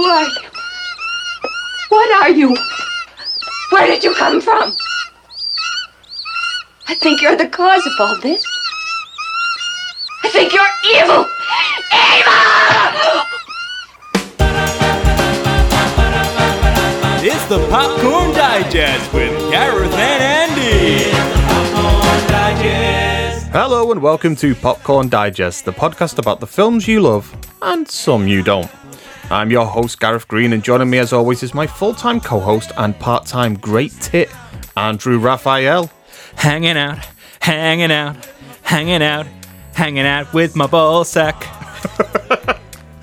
Who are you? What are you? Where did you come from? I think you're the cause of all this. I think you're evil! Evil! It's the Popcorn Digest with Gareth and Andy. Hello and welcome to Popcorn Digest, the podcast about the films you love and some you don't. I'm your host, Gareth Green, and joining me as always is my full time co host and part time great tit, Andrew Raphael. Hanging out, hanging out, hanging out, hanging out with my ball sack.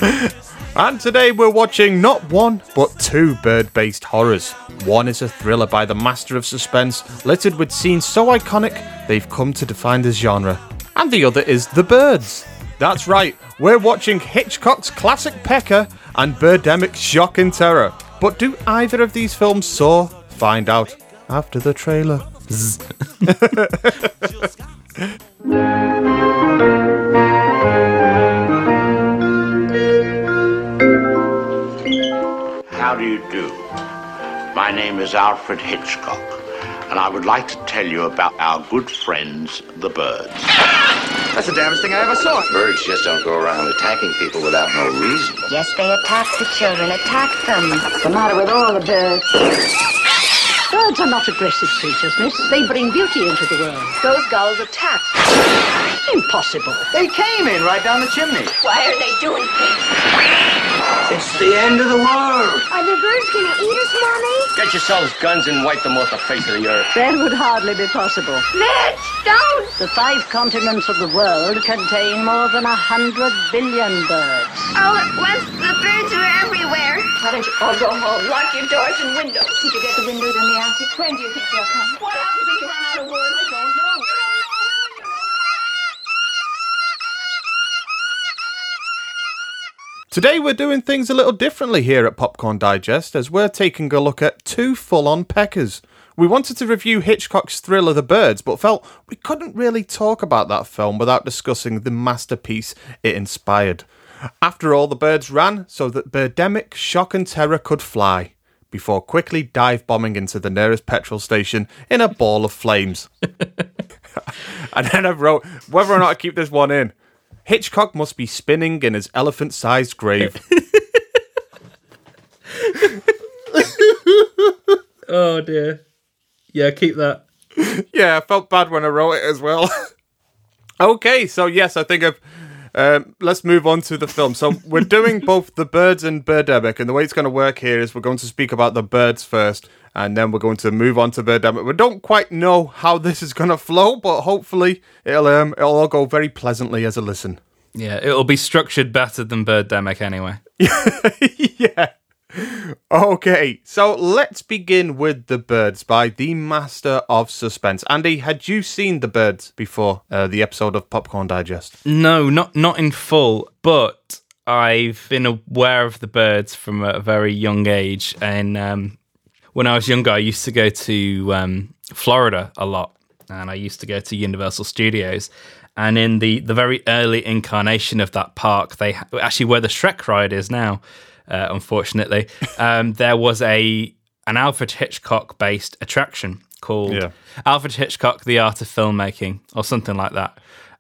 and today we're watching not one, but two bird based horrors. One is a thriller by the master of suspense, littered with scenes so iconic they've come to define the genre. And the other is The Birds. That's right, we're watching Hitchcock's classic Pecker and Birdemic's Shock and Terror. But do either of these films soar? Find out after the trailer. How do you do? My name is Alfred Hitchcock, and I would like to tell you about our good friends, the birds. That's the damnedest thing I ever saw. Birds just don't go around attacking people without no reason. Yes, they attack the children. Attack them. What's the matter with all the birds? Birds are not aggressive creatures, miss. They bring beauty into the world. Those gulls attack. Impossible. They came in right down the chimney. Why are they doing things? It's the end of the world. Are the birds gonna eat us, Mommy? Get yourselves guns and wipe them off the face of the earth. That would hardly be possible. Mitch, don't! The five continents of the world contain more than a hundred billion birds. All at once, the birds were everywhere. Why don't you all go home? Lock your doors and windows. Did you get the windows in the attic? When do you think they'll come? What happens if you run out of wood? I don't know. Today we're doing things a little differently here at Popcorn Digest as we're taking a look at two full-on peckers. We wanted to review Hitchcock's thriller The Birds, but felt we couldn't really talk about that film without discussing the masterpiece it inspired. After all, the birds ran so that Birdemic, Shock and Terror could fly, before quickly dive bombing into the nearest petrol station in a ball of flames. and then I wrote whether or not I keep this one in. Hitchcock must be spinning in his elephant sized grave. Oh dear. Yeah, keep that. yeah, I felt bad when I wrote it as well. okay, so yes, I think I've. Um, let's move on to the film. So we're doing both the birds and Birdemic, and the way it's going to work here is we're going to speak about the birds first, and then we're going to move on to Birdemic. We don't quite know how this is going to flow, but hopefully it'll um, it'll all go very pleasantly as a listen. Yeah, it'll be structured better than Birdemic anyway. yeah. Okay, so let's begin with The Birds by the master of suspense. Andy, had you seen The Birds before uh, the episode of Popcorn Digest? No, not not in full, but I've been aware of the birds from a very young age. And um, when I was younger, I used to go to um, Florida a lot, and I used to go to Universal Studios. And in the, the very early incarnation of that park, they actually where the Shrek ride is now, uh, unfortunately, um, there was a an Alfred Hitchcock based attraction called Yeah. Alfred Hitchcock: The Art of Filmmaking, or something like that.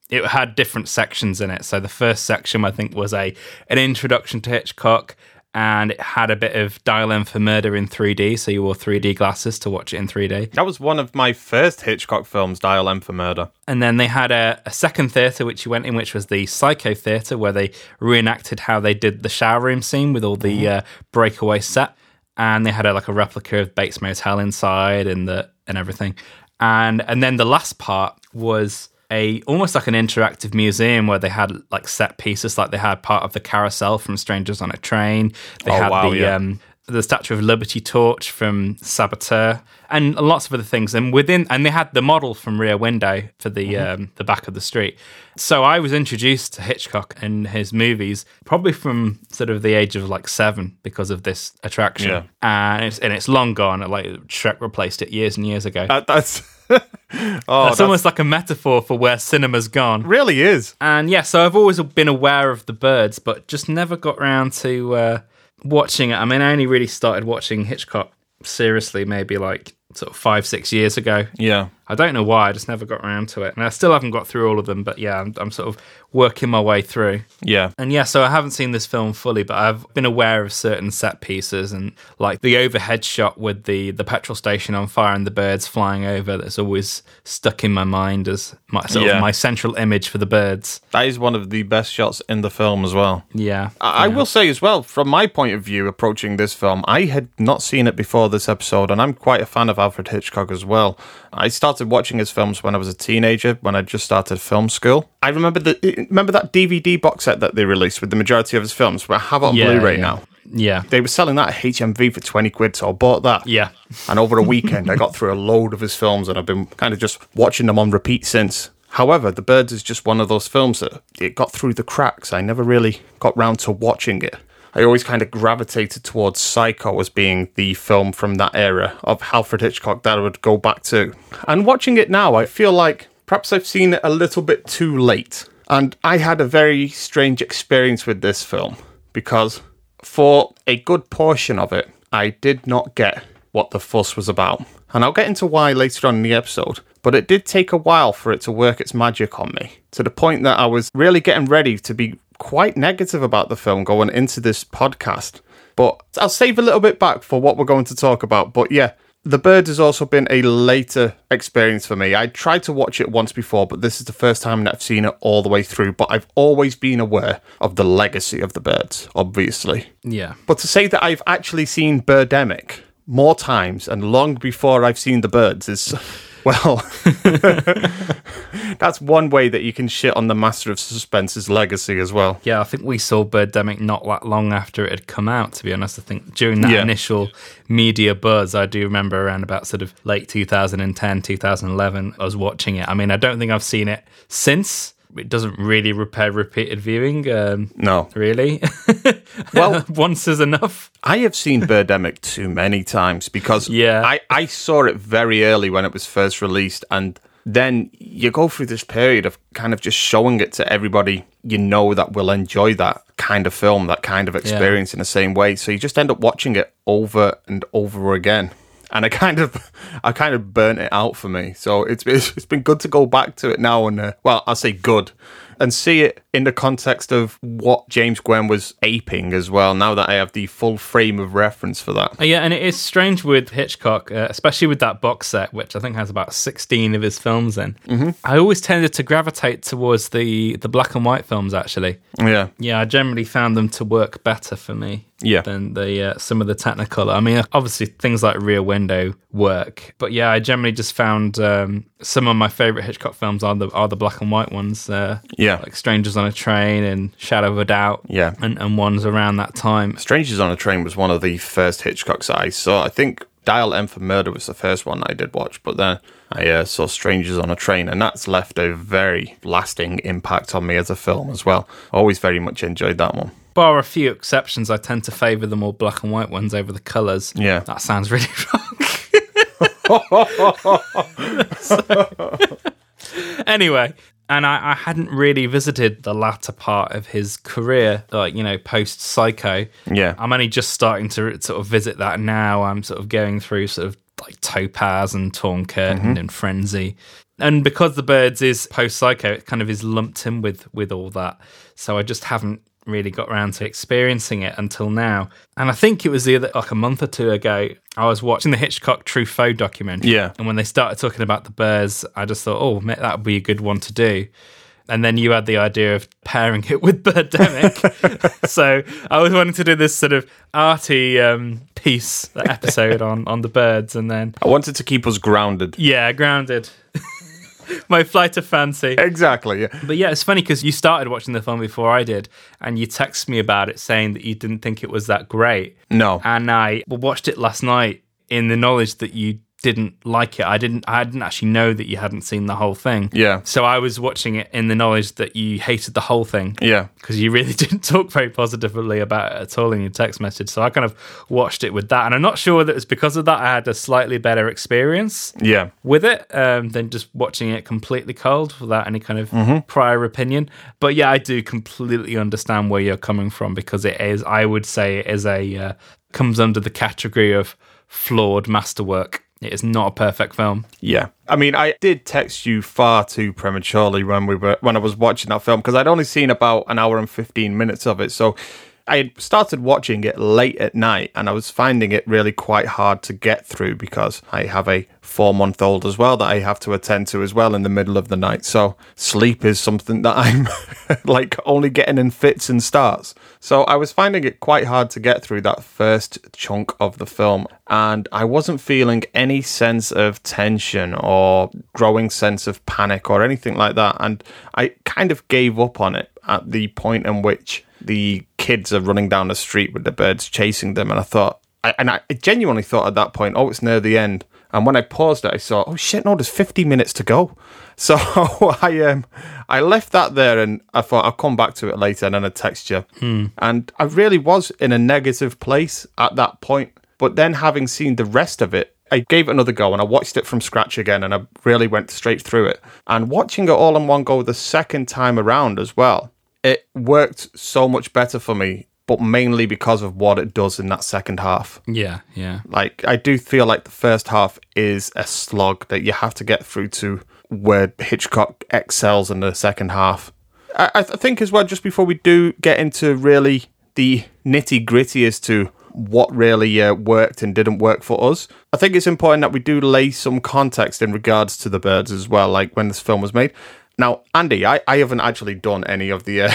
It had different sections in it. So the first section, I think, was a an introduction to Hitchcock, and it had a bit of Dial M for Murder in 3D. So you wore 3D glasses to watch it in 3D. That was one of my first Hitchcock films, Dial M for Murder. And then they had a, a second theatre which you went in, which was the Psycho Theatre, where they reenacted how they did the shower room scene with all the uh, breakaway set. And they had a, like a replica of Bates Motel inside and the and everything. And and then the last part was a almost like an interactive museum where they had like set pieces, like they had part of the carousel from Strangers on a Train. They Oh, had wow, the yeah. um, the Statue of Liberty torch from Saboteur, and lots of other things. And within, and they had the model from Rear Window for the Mm-hmm. um, the back of the street. So I was introduced to Hitchcock and his movies probably from sort of the age of like seven because of this attraction. Yeah. And it's and it's long gone. Like Shrek replaced it years and years ago. That, that's oh, It's almost like a metaphor for where cinema's gone. really is. And yeah, so I've always been aware of the birds, but just never got round to uh, watching it, I mean, I only really started watching Hitchcock seriously maybe like sort of five, six years ago. Yeah. I don't know why, I just never got around to it. And I still haven't got through all of them, but yeah, I'm, I'm sort of working my way through. Yeah. And yeah, so I haven't seen this film fully, but I've been aware of certain set pieces and like the overhead shot with the the petrol station on fire and the birds flying over. That's always stuck in my mind as my sort Yeah. of my central image for the birds. That is one of the best shots in the film as well. Yeah, I I will say as well, from my point of view, approaching this film, I had not seen it before this episode, and I'm quite a fan of Alfred Hitchcock as well. I started watching his films when I was a teenager, when I just started film school. I remember the remember that DVD box set that they released with the majority of his films, I have it on Yeah, Blu-ray yeah. now. yeah, They were selling that at HMV for twenty quid, so I bought that. yeah. And over a weekend, I got through a load of his films, and I've been kind of just watching them on repeat since. However, The Birds is just one of those films that it got through the cracks. I never really got round to watching it. I always kind of gravitated towards Psycho as being the film from that era of Alfred Hitchcock that I would go back to. And watching it now, I feel like perhaps I've seen it a little bit too late. And I had a very strange experience with this film because for a good portion of it, I did not get what the fuss was about. And I'll get into why later on in the episode. But it did take a while for it to work its magic on me, to the point that I was really getting ready to be quite negative about the film going into this podcast. But I'll save a little bit back for what we're going to talk about. But yeah, The Bird has also been a later experience for me. I tried to watch it once before, but this is the first time that I've seen it all the way through. But I've always been aware of the legacy of The Birds, obviously. Yeah. But to say that I've actually seen Birdemic more times and long before I've seen the birds is, well, that's one way that you can shit on the Master of Suspense's legacy as well. Yeah, I think we saw Birdemic not that long after it had come out, to be honest. I think during that Yeah. initial media buzz, I do remember around about sort of late 2010, 2011, I was watching it. I mean, I don't think I've seen it since. It doesn't really repair repeated viewing, um, No. really. Well- once is enough. I have seen Birdemic too many times because Yeah. I, I saw it very early when it was first released and then you go through this period of kind of just showing it to everybody you know that will enjoy that kind of film, that kind of experience in the same way. So you just end up watching it over and over again. And I kind of, I kind of burnt it out for me. So it's it's, been good to go back to it now and uh, well, I'll say good, and see it in the context of what James Nguyen was aping as well. Now that I have the full frame of reference for that. Yeah, and it is strange with Hitchcock, uh, especially with that box set, which I think has about sixteen of his films in. Mm-hmm. I always tended to gravitate towards the the black and white films. Actually, Yeah, yeah, I generally found them to work better for me. Yeah. than the uh, some of the technicolor. I mean, obviously things like Rear Window work, but yeah, I generally just found um, some of my favorite Hitchcock films are the are the black and white ones. Uh, Yeah. like Strangers on a Train and Shadow of a Doubt. Yeah. and and ones around that time. Strangers on a Train was one of the first Hitchcocks I saw. I think Dial M for Murder was the first one I did watch, but then I uh, saw Strangers on a Train, and that's left a very lasting impact on me as a film as well. Always very much enjoyed that one. Bar a few exceptions, I tend to favour the more black and white ones over the colours. Yeah. That sounds really wrong. anyway, and I, I hadn't really visited the latter part of his career, like, you know, post Psycho. Yeah. I'm only just starting to sort of visit that now. I'm sort of going through sort of like Topaz and Torn Curtain mm-hmm. and Frenzy. And because The Birds is post Psycho, it kind of is lumped in with with all that. So I just haven't really got around to experiencing it until now. And I think it was the other like a month or two ago, I was watching the Hitchcock Truffaut documentary. Yeah. And when they started talking about the birds, I just thought, oh, that would be a good one to do. And then you had the idea of pairing it with Birdemic. so I was wanting to do this sort of arty um, piece episode on, on the birds. And then, I wanted to keep us grounded. yeah, grounded. My flight of fancy. Exactly. Yeah. But yeah, it's funny because you started watching the film before I did, and you texted me about it saying that you didn't think it was that great. No. And I watched it last night in the knowledge that you didn't like it. I didn't. I didn't actually know that you hadn't seen the whole thing. Yeah. So I was watching it in the knowledge that you hated the whole thing. Yeah. Because you really didn't talk very positively about it at all in your text message. So I kind of watched it with that, and I'm not sure that it's because of that I had a slightly better experience Yeah. with it um, than just watching it completely cold without any kind of Mm-hmm. prior opinion. But yeah, I do completely understand where you're coming from because it is, I would say, it is a uh, comes under the category of flawed masterwork. It is not a perfect film. Yeah. I mean, I did text you far too prematurely when we were when I was watching that film because I'd only seen about an hour and 15 minutes of it. So I had started watching it late at night and I was finding it really quite hard to get through because I have a 4-month-old as well that I have to attend to as well in the middle of the night. So sleep is something that I'm like only getting in fits and starts. So I was finding it quite hard to get through that first chunk of the film and I wasn't feeling any sense of tension or growing sense of panic or anything like that and I kind of gave up on it at the point in which the kids are running down the street with the birds chasing them and I thought I, and I genuinely thought at that point oh it's near the end. And when I paused it I saw oh shit no there's 50 minutes to go. So I um I left that there and I thought I'll come back to it later and then I text you. And I really was in a negative place at that point. But then having seen the rest of it I gave it another go and I watched it from scratch again and I really went straight through it. And watching it all in one go the second time around as well, it worked so much better for me, but mainly because of what it does in that second half. Yeah, yeah. Like, I do feel like the first half is a slog that you have to get through to where Hitchcock excels in the second half. I, I th- think as well, just before we do get into really the nitty gritty as to what really uh, worked and didn't work for us. I think it's important that we do lay some context in regards to the birds as well, like when this film was made. Now, Andy, I, I haven't actually done any of the uh,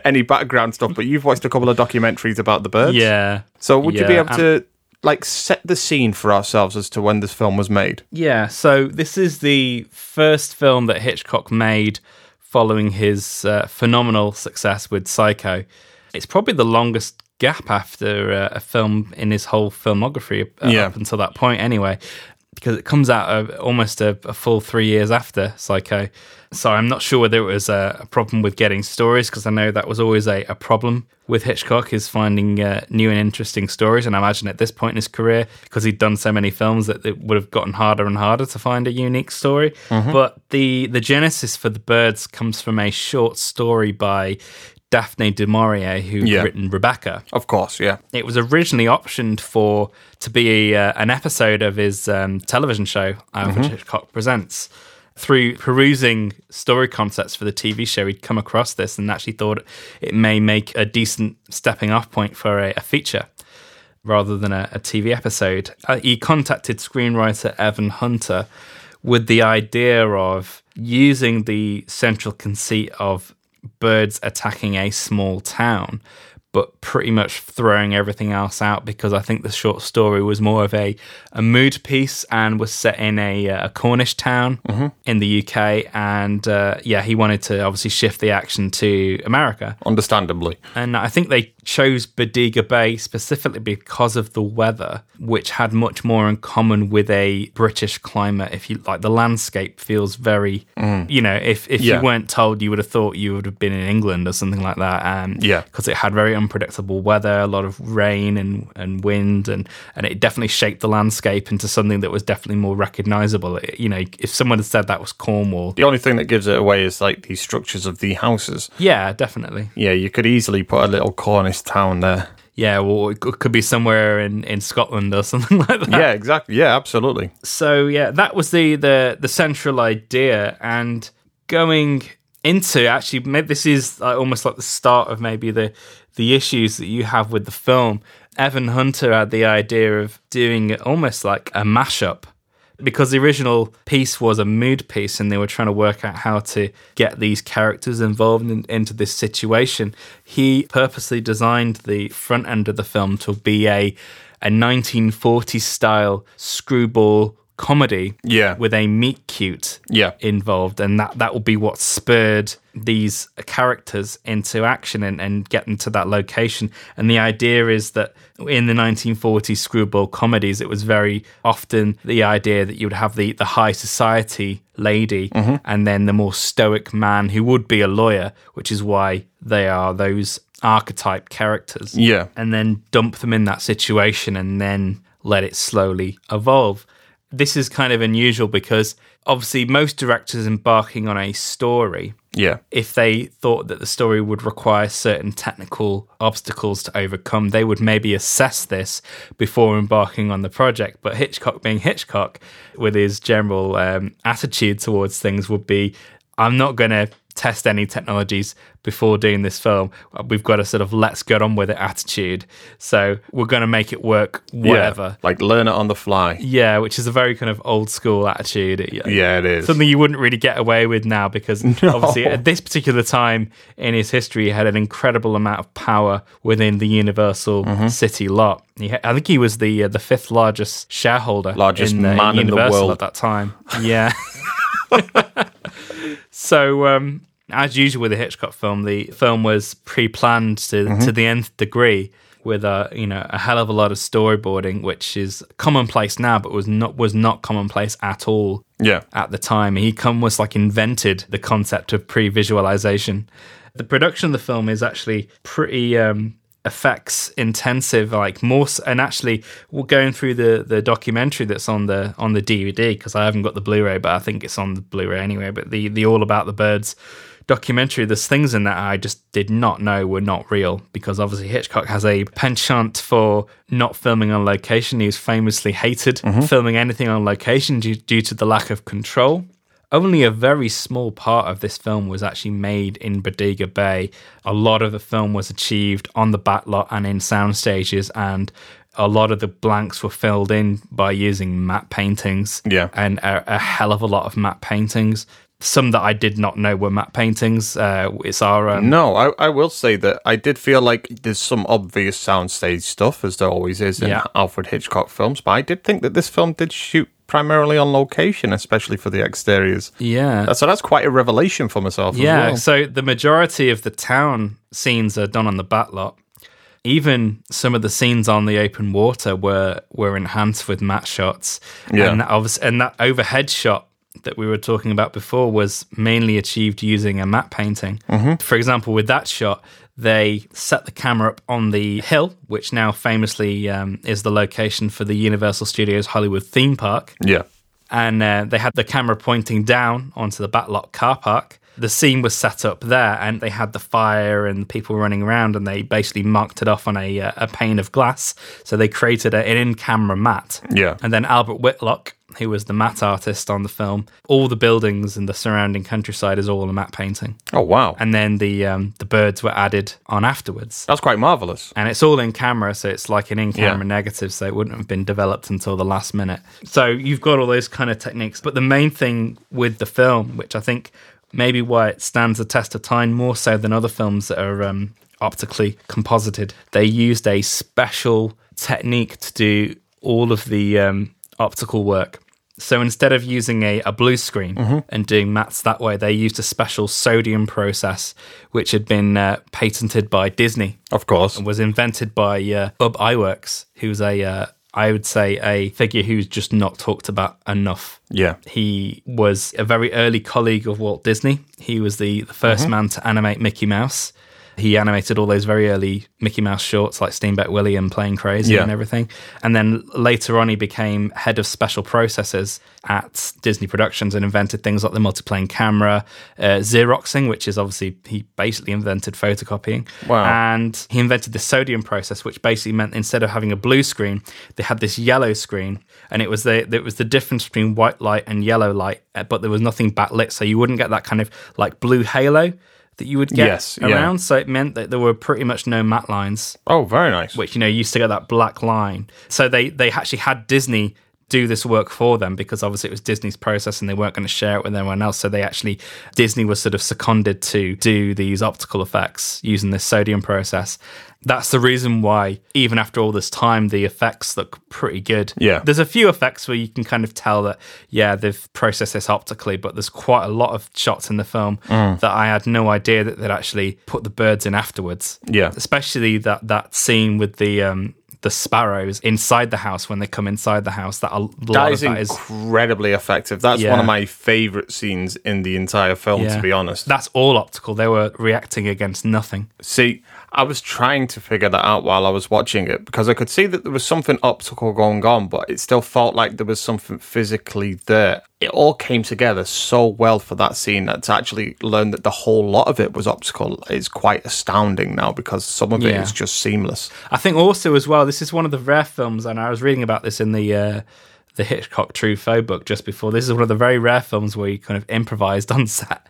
any background stuff, but you've watched a couple of documentaries about the birds. Yeah. So would you be Yeah, able to like set the scene for ourselves as to when this film was made? Yeah, so this is the first film that Hitchcock made following his uh, phenomenal success with Psycho. It's probably the longest gap after uh, a film in his whole filmography uh, Yeah. up until that point, anyway, because it comes out uh, almost a, a full three years after Psycho. So I'm not sure whether it was a, a problem with getting stories, because I know that was always a, a problem with Hitchcock is finding uh, new and interesting stories. And I imagine at this point in his career, because he'd done so many films, that it would have gotten harder and harder to find a unique story. But the the genesis for the birds comes from a short story by Daphne du Maurier, who Yeah. written Rebecca. Of course, yeah. It was originally optioned for to be uh, an episode of his um, television show, Alfred Hitchcock Presents. Through perusing story concepts for the TV show, he'd come across this and actually thought it may make a decent stepping off point for a, a feature rather than a, a TV episode. Uh, he contacted screenwriter Evan Hunter with the idea of using the central conceit of birds attacking a small town, but pretty much throwing everything else out because I think the short story was more of a, a mood piece and was set in a, uh, a Cornish town in the UK. And uh, yeah, he wanted to obviously shift the action to America. Understandably. And I think they chose Bodega Bay specifically because of the weather, which had much more in common with a British climate. If you like, the landscape feels very, you know, if, if Yeah. you weren't told, you would have thought you would have been in England or something like that. Um, Yeah. because it had very unpredictable weather, a lot of rain and, and wind, and, and it definitely shaped the landscape into something that was definitely more recognizable. It- you know, if someone had said that was Cornwall, The only thing that gives it away is like the structures of the houses. yeah, definitely. Yeah, you could easily put a little Cornish town there. Yeah, well, it could be somewhere in, in Scotland or something like that. Yeah, exactly. Yeah, absolutely. So yeah, that was the the the central idea, and going into actually, maybe this is like almost like the start of maybe the the issues that you have with the film. Evan Hunter had the idea of doing it almost like a mashup because the original piece was a mood piece and they were trying to work out how to get these characters involved in, into this situation he purposely designed the front end of the film to be a a 1940s style screwball comedy Yeah. with a meet cute Yeah. involved and that that will be what spurred these characters into action and, and get them to that location. And the idea is that in the 1940s screwball comedies, it was very often the idea that you would have the, the high society lady mm-hmm. and then the more stoic man who would be a lawyer, which is why they are those archetype characters. Yeah. And then dump them in that situation and then let it slowly evolve. This is kind of unusual because obviously most directors embarking on a story Yeah. if they thought that the story would require certain technical obstacles to overcome, they would maybe assess this before embarking on the project. But Hitchcock, being Hitchcock, with his general um, attitude towards things, would be I'm not going to test any technologies before doing this film. We've got a sort of let's get on with it attitude. So we're going to make it work, whatever. Yeah. Like learn it on the fly. Yeah, which is a very kind of old school attitude. Yeah, it is. Something you wouldn't really get away with now because obviously at this particular time in his history, he had an incredible amount of power within the Universal Mm-hmm. City lot. He ha- I think he was the uh, the fifth largest shareholder, Largest in, uh, man in the world. at that time. Yeah. so. um as usual with a Hitchcock film, the film was pre-planned to, Mm-hmm. to the nth degree with a you know a hell of a lot of storyboarding, which is commonplace now, but was not was not commonplace at all Yeah. at the time. He almost like invented the concept of pre-visualization. The production of the film is actually pretty um, effects intensive, like more. And actually, we're going through the the documentary that's on the on the DVD because I haven't got the Blu-ray, but I think it's on the Blu-ray anyway. But the the All About the Birds documentary, there's things in that I just did not know were not real because obviously Hitchcock has a penchant for not filming on location. He was famously hated mm-hmm. filming anything on location due, due to the lack of control. Only a very small part of this film was actually made in Bodega Bay. A lot of the film was achieved on the backlot and in sound stages, and a lot of the blanks were filled in by using matte paintings. Yeah. and a, a hell of a lot of matte paintings. Some that I did not know were matte paintings. Uh, it's our um, No, I, I will say that I did feel like there's some obvious soundstage stuff, as there always is in Yeah. Alfred Hitchcock films, but I did think that this film did shoot primarily on location, especially for the exteriors. yeah. So that's quite a revelation for myself Yeah, as well. so the majority of the town scenes are done on the backlot. Even some of the scenes on the open water were were enhanced with matte shots. Yeah. And that, and that overhead shot that we were talking about before was mainly achieved using a matte painting. For example, with that shot, they set the camera up on the hill, which now famously um, is the location for the Universal Studios Hollywood theme park Yeah. and uh, they had the camera pointing down onto the backlot car park. The scene was set up there, and they had the fire and people running around, and they basically marked it off on a, uh, a pane of glass. So they created a, an in-camera matte. Yeah. And then Albert Whitlock, who was the matte artist on the film, all the buildings and the surrounding countryside is all a matte painting. Oh, wow. And then the um, the birds were added on afterwards that's quite marvelous. and it's all in camera, so it's like an in-camera Yeah. negative, so it wouldn't have been developed until the last minute. So you've got all those kind of techniques, but the main thing with the film, which I think maybe why it stands the test of time more so than other films that are um, optically composited, they used a special technique to do all of the um, optical work. So instead of using a, a blue screen and doing mattes that way, they used a special sodium process, which had been uh, patented by Disney Of course. And was invented by uh, Ub Iwerks, who's a, uh, I would say, a figure who's just not talked about enough. Yeah. He was a very early colleague of Walt Disney. He was the, the 1st man to animate Mickey Mouse. He animated all those very early Mickey Mouse shorts like Steamboat Willie and Plane Crazy Yeah. and everything. And then later on, he became head of special processes at Disney Productions and invented things like the multiplane camera, uh, Xeroxing, which is obviously, he basically invented photocopying. Wow. And he invented the sodium process, which basically meant instead of having a blue screen, they had this yellow screen, and it was the it was the difference between white light and yellow light, uh, but there was nothing backlit, so you wouldn't get that kind of like blue halo that you would get Yes, yeah. around. So it meant that there were pretty much no matte lines, Oh, very nice. which you know used to get that black line. So they they actually had Disney do this work for them because obviously it was Disney's process and they weren't going to share it with anyone else. So they actually, Disney was sort of seconded to do these optical effects using this sodium process. That's the reason why, even after all this time, the effects look pretty good. Yeah. There's a few effects where you can kind of tell that, yeah, they've processed this optically, but there's quite a lot of shots in the film that I had no idea that they'd actually put the birds in afterwards. Yeah. Especially that, that scene with the. Um, the sparrows inside the house when they come inside the house. That a That is that is incredibly effective. That's one of my favorite scenes in the entire film, yeah. to be honest. That's all optical. They were reacting against nothing. See, I was trying to figure that out while I was watching it because I could see that there was something optical going on, but it still felt like there was something physically there. It all came together so well for that scene that to actually learn that the whole lot of it was optical is quite astounding now because some of it Yeah. is just seamless. I think also as well, this is one of the rare films, and I was reading about this in the uh, the Hitchcock True Truffaut book just before. This is one of the very rare films where he kind of improvised on set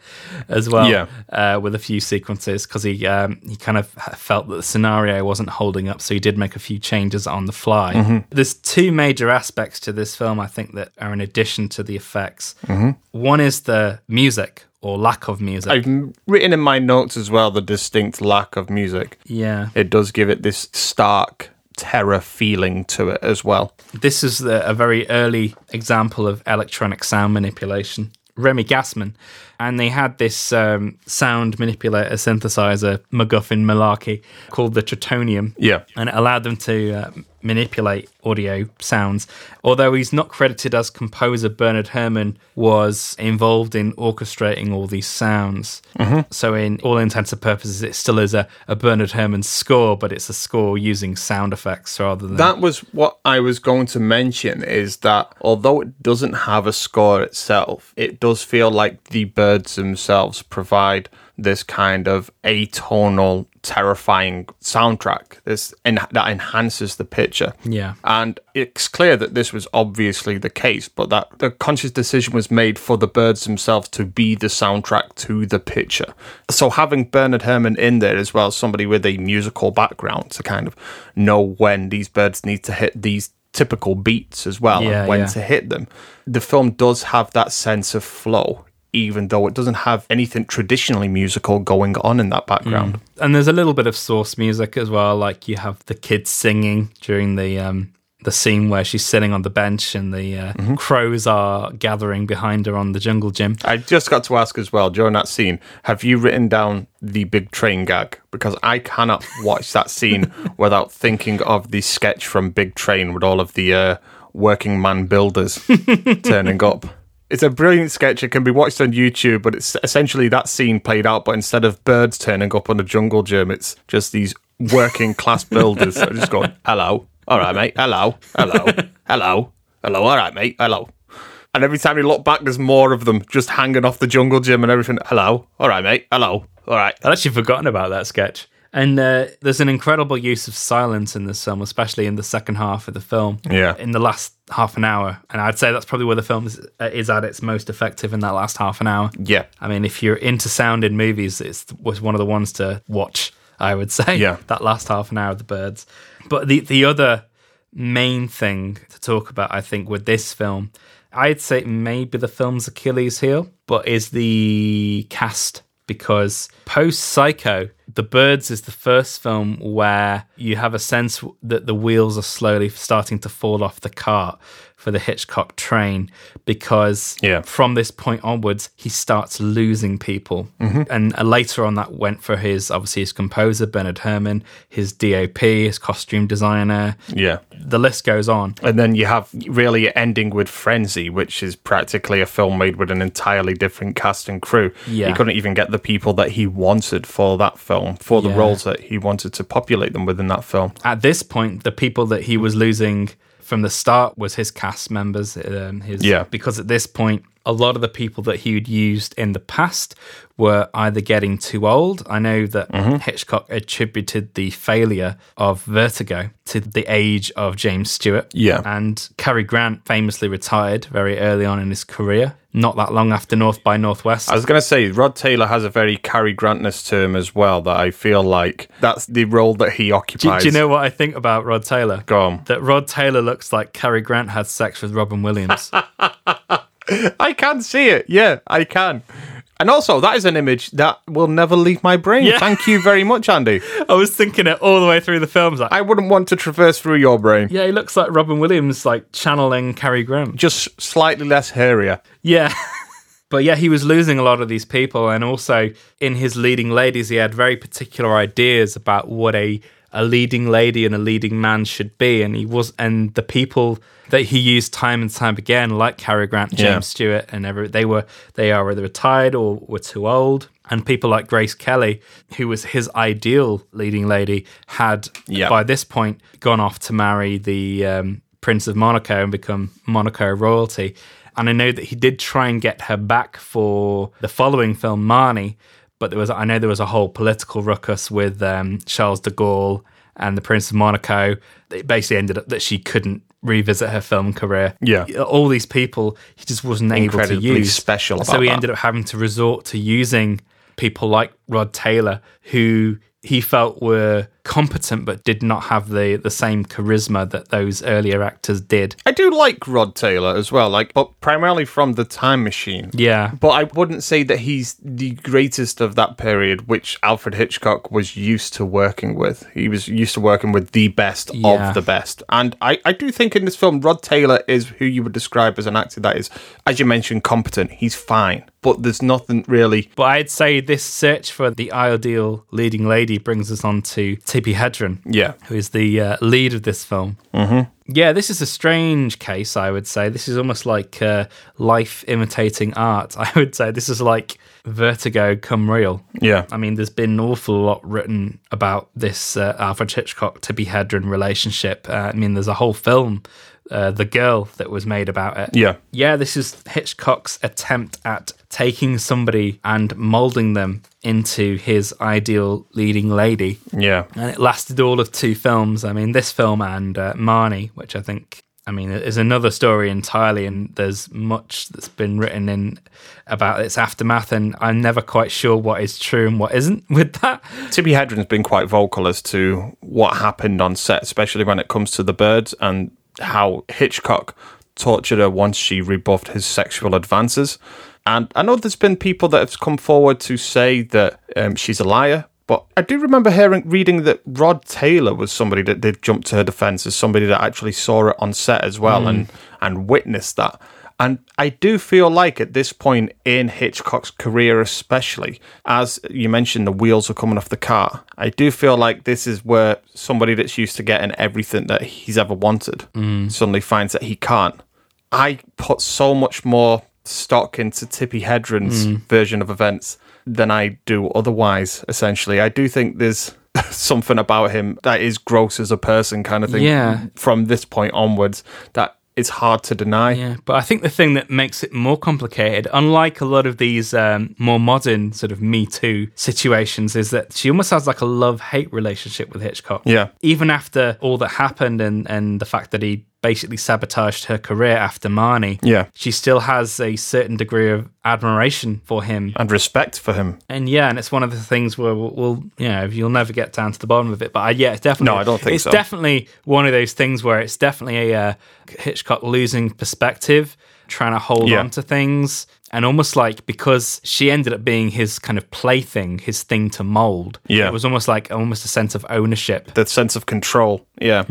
as well, Yeah. uh, with a few sequences because he um, he kind of felt that the scenario wasn't holding up, so he did make a few changes on the fly. Mm-hmm. There's two major aspects to this film, I think, that are in addition to the effects. Mm-hmm. One is the music or lack of music. I've written in my notes as well the distinct lack of music. yeah, It does give it this stark terror feeling to it as well. This is the, a very early example of electronic sound manipulation. Remi Gassmann, and they had this um, sound manipulator synthesizer MacGuffin malarkey called the Trautonium. Yeah. and it allowed them to uh, manipulate audio sounds. Although he's not credited as composer, Bernard Herrmann was involved in orchestrating all these sounds. So, in all intents and purposes, it still is a, a Bernard Herrmann score, but it's a score using sound effects rather than That was what I was going to mention is that although it doesn't have a score itself, it does feel like the birds themselves provide this kind of atonal, terrifying soundtrack this en- that enhances the picture. Yeah. And it's clear that this was obviously the case, but that the conscious decision was made for the birds themselves to be the soundtrack to the picture. So having Bernard Herrmann in there as well, somebody with a musical background to kind of know when these birds need to hit these typical beats as well Yeah, and when yeah. to hit them. The film does have that sense of flow. Even though it doesn't have anything traditionally musical going on in that background. and there's a little bit of source music as well. Like you have the kids singing during the um, the scene where she's sitting on the bench and the uh, Mm-hmm. crows are gathering behind her on the jungle gym. I just got to ask as well during that scene, have you written down the big train gag? Because I cannot watch that scene without thinking of the sketch from Big Train with all of the uh, working man builders turning up. It's a brilliant sketch. It can be watched on YouTube, but it's essentially that scene played out. But instead of birds turning up on a jungle gym, it's just these working class builders are just going, "Hello, all right, mate. Hello, hello, hello, hello. All right, mate. Hello." And every time you look back, there's more of them just hanging off the jungle gym and everything. Hello. All right, mate. Hello. All right. I'd actually forgotten about that sketch. And uh, there's an incredible use of silence in this film, especially in the second half of the film. Yeah. In the last half an hour. And I'd say that's probably where the film is, uh, is at its most effective in that last half an hour. Yeah. I mean, if you're into sound in movies, it's was one of the ones to watch. I would say, Yeah. that last half an hour of the birds. But the the other main thing to talk about, I think, with this film, I'd say maybe the film's Achilles heel, but is the cast because post Psycho, The Birds is the first film where you have a sense that the wheels are slowly starting to fall off the cart for the Hitchcock train because Yeah. from this point onwards, he starts losing people. And uh, later on, that went for his obviously his composer, Bernard Herrmann, his DOP, his costume designer. Yeah. The list goes on. And then you have really ending with Frenzy, which is practically a film made with an entirely different cast and crew. Yeah. He couldn't even get the people that he wanted for that film, for the Yeah. roles that he wanted to populate them within that film. At this point, the people that he was losing from the start was his cast members. Um, his, Yeah. Because at this point, a lot of the people that he had used in the past were either getting too old. I know that Mm-hmm. Hitchcock attributed the failure of Vertigo to the age of James Stewart. Yeah. And Cary Grant famously retired very early on in his career, not that long after North by Northwest. I was going to say, Rod Taylor has a very Cary Grantness to him as well that I feel like that's the role that he do, occupies. do you know what I think about Rod Taylor? Go on. That Rod Taylor looks like Cary Grant had sex with Robin Williams. I can see it. Yeah, I can. And also, that is an image that will never leave my brain. Yeah. Thank you very much, Andy. I was thinking it all the way through the films. Like, I wouldn't want to traverse through your brain. yeah, he looks like Robin Williams, like channeling Cary Grant. Just slightly less hairier. Yeah. But yeah, he was losing a lot of these people, and also in his leading ladies, he had very particular ideas about what a a leading lady and a leading man should be, and he was, and the people that he used time and time again, like Cary Grant, James Yeah. Stewart, and every they were they are either retired or were too old, and people like Grace Kelly, who was his ideal leading lady, had Yeah. by this point gone off to marry the um, Prince of Monaco and become Monaco royalty. And I know that he did try and get her back for the following film, Marnie, but there was I know there was a whole political ruckus with um, Charles de Gaulle and the Prince of Monaco. It basically ended up that she couldn't revisit her film career. Yeah. all these people he just wasn't able to use. special so he that. ended up having to resort to using people like Rod Taylor, who he felt were competent but did not have the the same charisma that those earlier actors did. I do like Rod Taylor as well, like, but primarily from the Time Machine. Yeah. But I wouldn't say that he's the greatest of that period, which Alfred Hitchcock was used to working with. He was used to working with the best Yeah. of the best. And I, I do think in this film, Rod Taylor is who you would describe as an actor that is, as you mentioned, competent. He's fine. But there's nothing really. But I'd say this search for the ideal leading lady brings us on to Tippi Hedren, Yeah. who is the uh, lead of this film. Mm-hmm. Yeah, this is a strange case, I would say. This is almost like uh, life imitating art. I would say this is like Vertigo come real. Yeah. I mean, there's been an awful lot written about this uh, Alfred Hitchcock Tippi Hedren relationship. Uh, I mean, there's a whole film, uh, The Girl, that was made about it. Yeah. Yeah, this is Hitchcock's attempt at taking somebody and molding them into his ideal leading lady. Yeah. And it lasted all of two films. I mean, this film and uh, Marnie, which I think, I mean, is another story entirely. And there's much that's been written in about its aftermath. And I'm never quite sure what is true and what isn't with that. Tippi Hedren's been quite vocal as to what happened on set, especially when it comes to the birds and how Hitchcock tortured her once she rebuffed his sexual advances. And I know there's been people that have come forward to say that um, she's a liar, but I do remember hearing reading that Rod Taylor was somebody that did jump to her defense as somebody that actually saw it on set as well and and witnessed that. And I do feel like at this point in Hitchcock's career, especially, as you mentioned, the wheels are coming off the car, I do feel like this is where somebody that's used to getting everything that he's ever wanted suddenly finds that he can't. I put so much more stock into Tippi Hedren's version of events than I do otherwise, essentially. I do think there's something about him that is gross as a person, kind of thing, Yeah. from this point onwards, that is hard to deny. Yeah, but I think the thing that makes it more complicated, unlike a lot of these um, more modern sort of Me Too situations, is that she almost has like a love hate relationship with Hitchcock. Yeah. Even after all that happened and, and the fact that he basically sabotaged her career after Marnie, Yeah. she still has a certain degree of admiration for him. And respect for him. And yeah, and it's one of the things where we'll, we'll you know, you'll never get down to the bottom of it. But I, yeah, it's definitely. No, I don't think it's so. definitely one of those things where it's definitely a uh, Hitchcock losing perspective, trying to hold Yeah. on to things, and almost like because she ended up being his kind of plaything, his thing to mold. Yeah. it was almost like almost a sense of ownership. The sense of control. Yeah.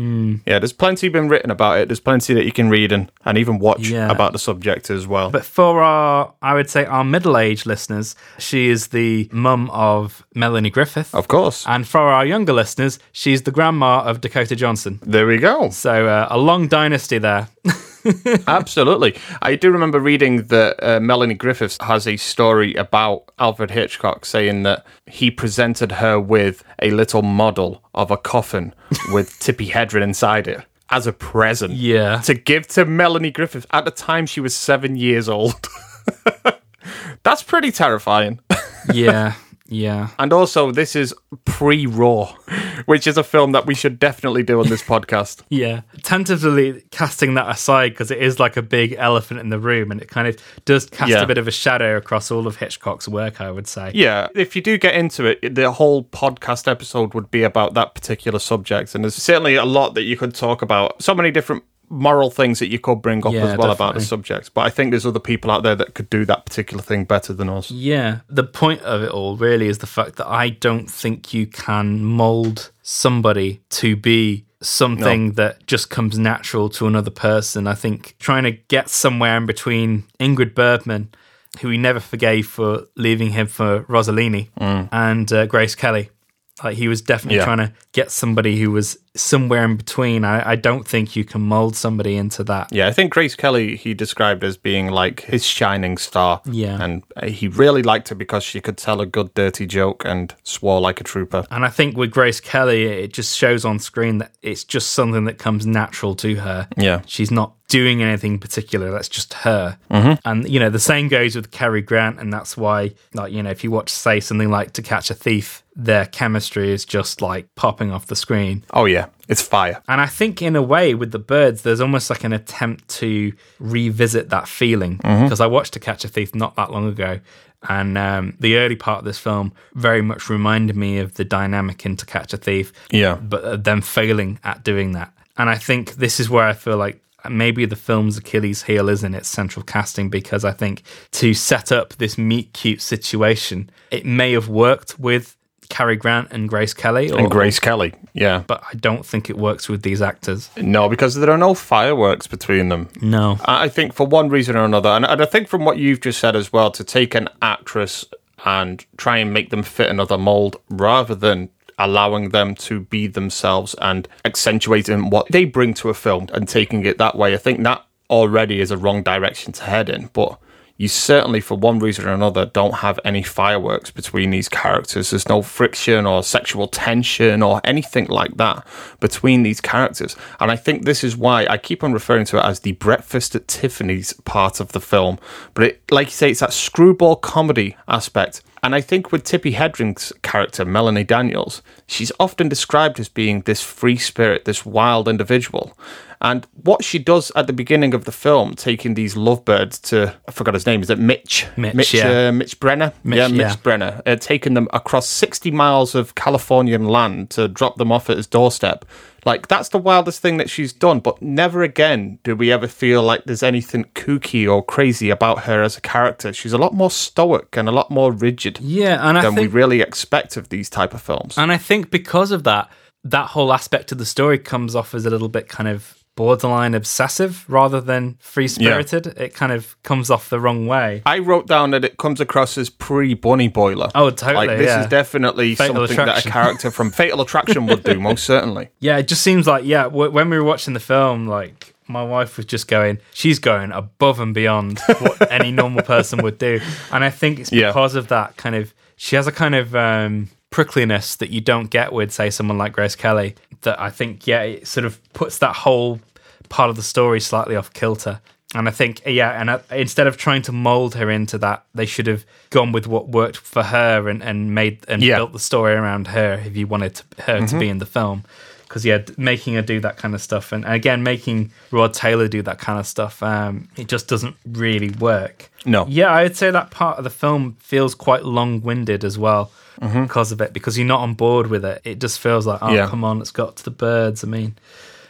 Yeah, there's plenty been written about it. There's plenty that you can read and, and even watch Yeah. about the subject as well. But for our, I would say, our middle age listeners, she is the mum of Melanie Griffith. of course. And for our younger listeners, she's the grandma of Dakota Johnson. there we go. So uh, a long dynasty there. Absolutely. I do remember reading that uh, Melanie Griffiths has a story about Alfred Hitchcock saying that he presented her with a little model of a coffin with Tippi Hedren inside it as a present. Yeah. To give to Melanie Griffiths. At the time, she was seven years old. That's pretty terrifying. yeah, yeah. And also, this is pre Raw, which is a film that we should definitely do on this podcast. Yeah, tentatively casting that aside because it is like a big elephant in the room, and it kind of does cast Yeah. a bit of a shadow across all of Hitchcock's work. I would say. Yeah, if you do get into it, the whole podcast episode would be about that particular subject. And there's certainly a lot that you could talk about. So many different moral things that you could bring up Yeah, as well about the definitely. subject. But I think there's other people out there that could do that particular thing better than us. Yeah, the point of it all really is the fact that I don't think you can mold somebody to be something that just comes natural to another person. I think trying to get somewhere in between Ingrid Bergman, who he never forgave for leaving him for Rossellini, and uh, Grace Kelly. Like he was definitely Yeah. trying to get somebody who was somewhere in between. I, I don't think you can mold somebody into that. Yeah, I think Grace Kelly he described as being like his shining star. Yeah. And uh, he really liked her because she could tell a good dirty joke and swore like a trooper. And I think with Grace Kelly, it just shows on screen that it's just something that comes natural to her. Yeah. She's not doing anything particular. That's just her. Mm-hmm. And, you know, the same goes with Cary Grant. And that's why, like, you know, if you watch, say, something like To Catch a Thief, their chemistry is just like popping off the screen. Oh yeah, it's fire. And I think, in a way, with the birds, there's almost like an attempt to revisit that feeling. Mm-hmm. Because I watched To Catch a Thief not that long ago. And um, the early part of this film very much reminded me of the dynamic in To Catch a Thief. Yeah. But uh, them failing at doing that. And I think this is where I feel like maybe the film's Achilles heel is in its central casting because I think to set up this meet cute situation, it may have worked with Cary Grant and Grace Kelly. Or, And Grace Kelly, yeah. but I don't think it works with these actors. No, because there are no fireworks between them. No. I I think for one reason or another, and and I think from what you've just said as well, to take an actress and try and make them fit another mold rather than allowing them to be themselves and accentuating what they bring to a film and taking it that way, I think that already is a wrong direction to head in. But you certainly, for one reason or another, don't have any fireworks between these characters. There's no friction or sexual tension or anything like that between these characters. And I think this is why I keep on referring to it as the Breakfast at Tiffany's part of the film. But it, like you say, it's that screwball comedy aspect. And I think with Tippi Hedren's character, Melanie Daniels, she's often described as being this free spirit, this wild individual. And what she does at the beginning of the film, taking these lovebirds to, I forgot his name, is it Mitch? Mitch, yeah. uh, Mitch Brenner? Mitch, yeah, Mitch yeah. Brenner. Uh, taking them across 60 miles of Californian land to drop them off at his doorstep. Like, that's the wildest thing that she's done, but never again do we ever feel like there's anything kooky or crazy about her as a character. She's a lot more stoic and a lot more rigid Yeah, and I than think we really expect of these type of films. And I think because of that, that whole aspect of the story comes off as a little bit kind of borderline obsessive rather than free spirited. It kind of comes off the wrong way. I wrote down that it comes across as pre Bunny Boiler. Oh, totally, Like this yeah. is definitely Fatal something that a character from Fatal Attraction would do, most certainly. Yeah, it just seems like, yeah, w- when we were watching the film, like, my wife was just going, she's going above and beyond what any normal person would do. And I think it's Yeah. because of that kind of, she has a kind of um, prickliness that you don't get with, say, someone like Grace Kelly, that I think, yeah, it sort of puts that whole part of the story slightly off kilter. And I think, yeah, and uh, instead of trying to mold her into that, they should have gone with what worked for her and, and made and Yeah. built the story around her if you wanted to, her to be in the film. Because, yeah, making her do that kind of stuff, and again, making Rod Taylor do that kind of stuff, um, it just doesn't really work. No. Yeah, I would say that part of the film feels quite long winded as well because of it, because you're not on board with it. It just feels like, oh, Yeah. come on, it's got to the birds. I mean,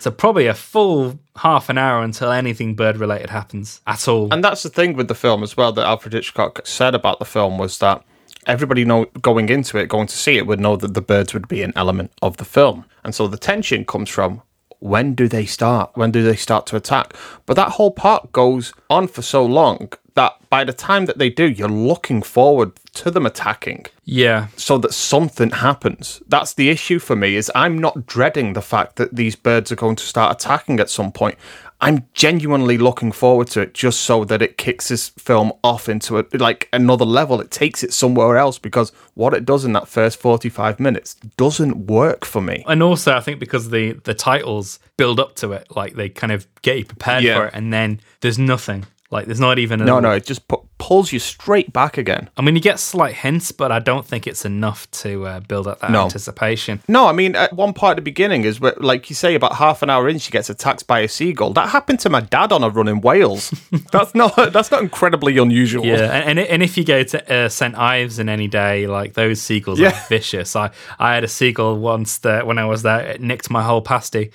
so probably a full half an hour until anything bird related happens at all. And that's the thing with the film as well that Alfred Hitchcock said about the film was that everybody know going into it, going to see it, would know that the birds would be an element of the film. And so the tension comes from when do they start? When do they start to attack? But that whole part goes on for so long that by the time that they do, you're looking forward to them attacking yeah. so that something happens. That's the issue for me is I'm not dreading the fact that these birds are going to start attacking at some point. I'm genuinely looking forward to it just so that it kicks this film off into a, like another level. It takes it somewhere else because what it does in that first 45 minutes doesn't work for me. And also, I think because the the titles build up to it, like they kind of get you prepared Yeah. for it, and then there's nothing. Like there's not even a No, little- no, it just pu- pulls you straight back again. I mean, you get slight hints, but I don't think it's enough to uh, build up that No. anticipation. No, I mean, at one part at the beginning is where, like you say, about half an hour in, she gets attacked by a seagull. That happened to my dad on a run in Wales. that's not that's not incredibly unusual. Yeah, and, and and if you go to uh, St Ives in any day, like those seagulls Yeah. are vicious. I I had a seagull once that when I was there, it nicked my whole pasty.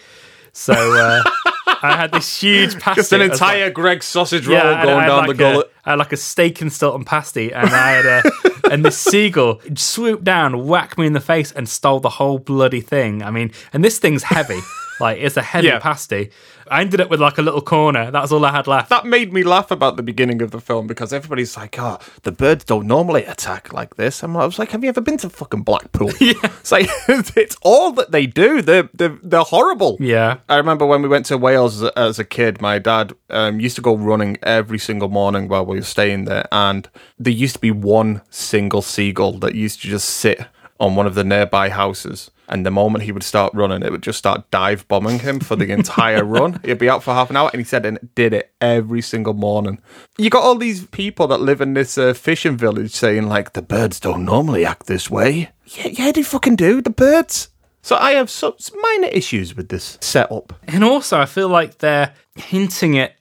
So uh, I had this huge pasty. Just an was like- entire Greg sausage roll I going down like the gullet. A, I had like a steak and Stilton pasty, and I had a and this seagull swooped down, whacked me in the face, and stole the whole bloody thing. I mean, and this thing's heavy, like it's a heavy Yeah. pasty. I ended up with like a little corner. That's all I had left. that made me laugh about the beginning of the film because everybody's like, "Oh, the birds don't normally attack like this." And I was like, "Have you ever been to fucking Blackpool?" yeah, it's like it's all that they do. They're they're, they're horrible. Yeah. I remember when we went to Wales as a, as a kid. My dad um, used to go running every single morning while we were staying there, and there used to be one single seagull that used to just sit on one of the nearby houses. And the moment he would start running, it would just start dive bombing him for the entire run. He'd be out for half an hour, and he said, and did it every single morning. You got all these people that live in this uh, fishing village saying, like, the birds don't normally act this way. Yeah, yeah, they fucking do. The birds. So I have some, minor issues with this setup. And also, I feel like they're hinting it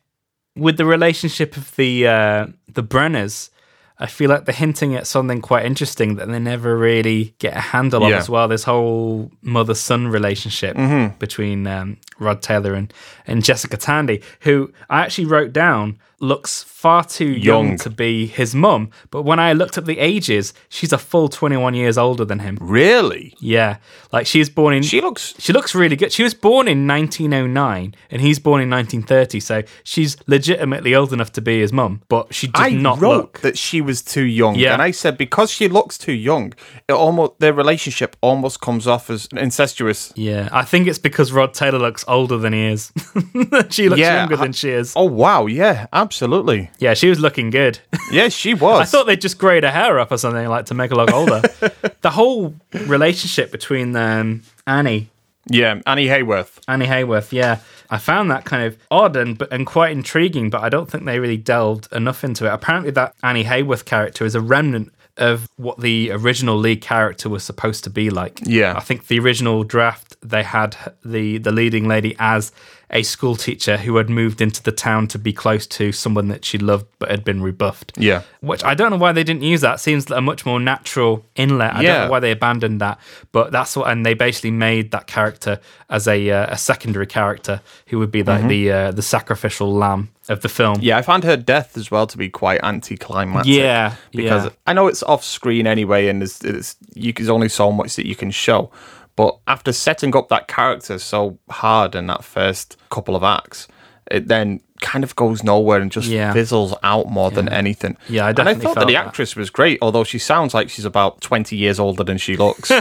with the relationship of the uh, the Brenners. I feel like they're hinting at something quite interesting that they never really get a handle on Yeah. as well. This whole mother son relationship Mm-hmm. between um, Rod Taylor and, and Jessica Tandy, who I actually wrote down looks far too young, Young. to be his mum. But when I looked up the ages, she's a full 21 years older than him. Really? Yeah. Like she's born in. She looks. She looks really good. She was born in 1909 and he's born in 1930, so she's legitimately old enough to be his mum, but she did I not wrote look. that she was too young, Yeah. and I said because she looks too young, it almost their relationship almost comes off as incestuous. Yeah, I think it's because Rod Taylor looks older than he is. she looks Yeah, younger I- than she is. Oh wow, yeah, absolutely. Yeah, she was looking good. Yes, she was. I thought they'd just grade her hair up or something like to make her look older. the whole relationship between um, Annie yeah, Annie Hayworth. Annie Hayworth, yeah. I found that kind of odd and and quite intriguing, but I don't think they really delved enough into it. Apparently, that Annie Hayworth character is a remnant of what the original lead character was supposed to be like. Yeah. I think the original draft they had the the leading lady as a school teacher who had moved into the town to be close to someone that she loved but had been rebuffed. Yeah. Which I don't know why they didn't use that. Seems a much more natural inlet. I don't know why they abandoned that, but that's what. And they basically made that character as a uh, a secondary character who would be like the uh, the sacrificial lamb of the film. Mm-hmm. Yeah, I found her death as well to be quite anticlimactic. Yeah, because yeah. I know it's off screen anyway, and there's, it's, you, there's only so much that you can show. But after setting up that character so hard in that first couple of acts, it then kind of goes nowhere and just Yeah. fizzles out more than anything. Yeah, I and I thought that the that. actress was great, although she sounds like she's about 20 years older than she looks.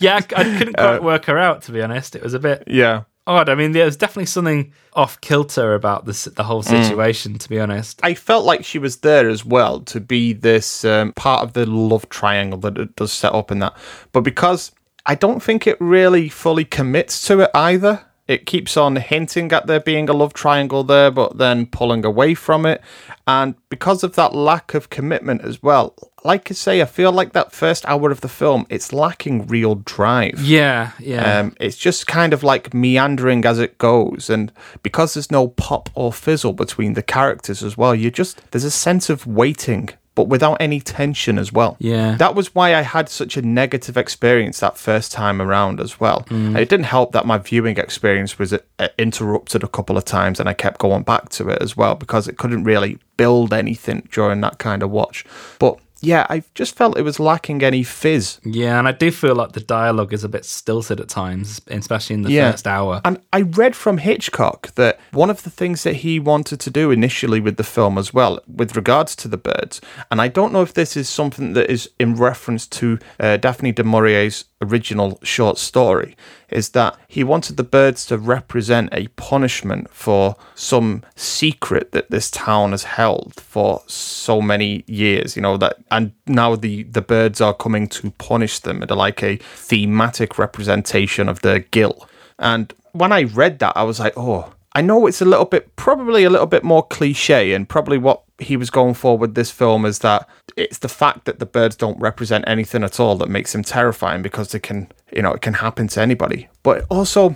Yeah, I, I couldn't quite uh, work her out to be honest. It was a bit yeah. Odd. I mean, there was definitely something off kilter about this the whole situation. To be honest, I felt like she was there as well to be this um, part of the love triangle that it does set up in that. But because I don't think it really fully commits to it either. It keeps on hinting at there being a love triangle there, but then pulling away from it. And because of that lack of commitment as well, like I say, I feel like that first hour of the film, it's lacking real drive. yeah, yeah, Um, it's just kind of like meandering as it goes, and because there's no pop or fizzle between the characters as well, you just there's a sense of waiting, but without any tension as well. Yeah. that was why I had such a negative experience that first time around as well. Mm. And it didn't help that my viewing experience was uh, interrupted a couple of times, and I kept going back to it as well because it couldn't really build anything during that kind of watch. But yeah, I just felt it was lacking any fizz. yeah. And I do feel like the dialogue is a bit stilted at times, especially in the Yeah. first hour. And I read from Hitchcock that one of the things that he wanted to do initially with the film as well, with regards to the birds, and I don't know if this is something that is in reference to uh, Daphne du Maurier's original short story, is that he wanted the birds to represent a punishment for some secret that this town has held for so many years, you know, that and now the the birds are coming to punish them. They're like a thematic representation of their guilt. And when I read that, I was like, oh, I know it's a little bit, probably a little bit more cliche, and probably what he was going for with this film is that it's the fact that the birds don't represent anything at all that makes them terrifying because they can, you know, it can happen to anybody. But also,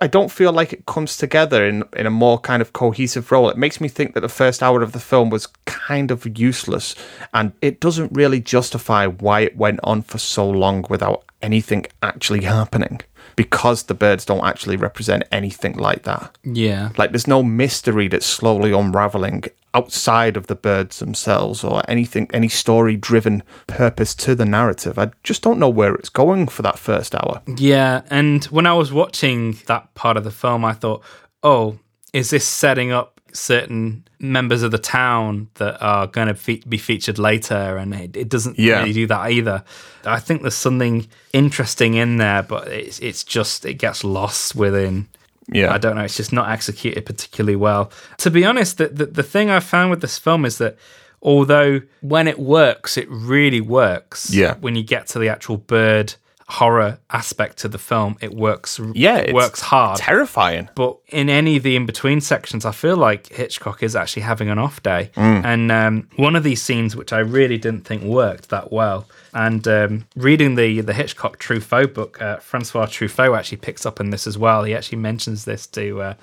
I don't feel like it comes together in, in a more kind of cohesive role. It makes me think that the first hour of the film was kind of useless and it doesn't really justify why it went on for so long without anything actually happening because the birds don't actually represent anything like that. Yeah. Like there's no mystery that's slowly unraveling outside of the birds themselves or anything any story driven purpose to the narrative. I just don't know where it's going for that first hour. Yeah, and when I was watching that part of the film, I thought, "Oh, is this setting up certain members of the town that are going to fe- be featured later?" And it, it doesn't Yeah. really do that either. I think there's something interesting in there, but it's it's just it gets lost within. Yeah. I don't know. It's just not executed particularly well. To be honest, the, the, the thing I found with this film is that although when it works, it really works. Yeah. When you get to the actual bird horror aspect to the film, it works. Yeah, it works hard. Terrifying. but in any of the in between sections, I feel like Hitchcock is actually having an off day. Mm. And um, one of these scenes, which I really didn't think worked that well, and um, reading the the Hitchcock Truffaut book, uh, Francois Truffaut actually picks up on this as well. He actually mentions this to uh,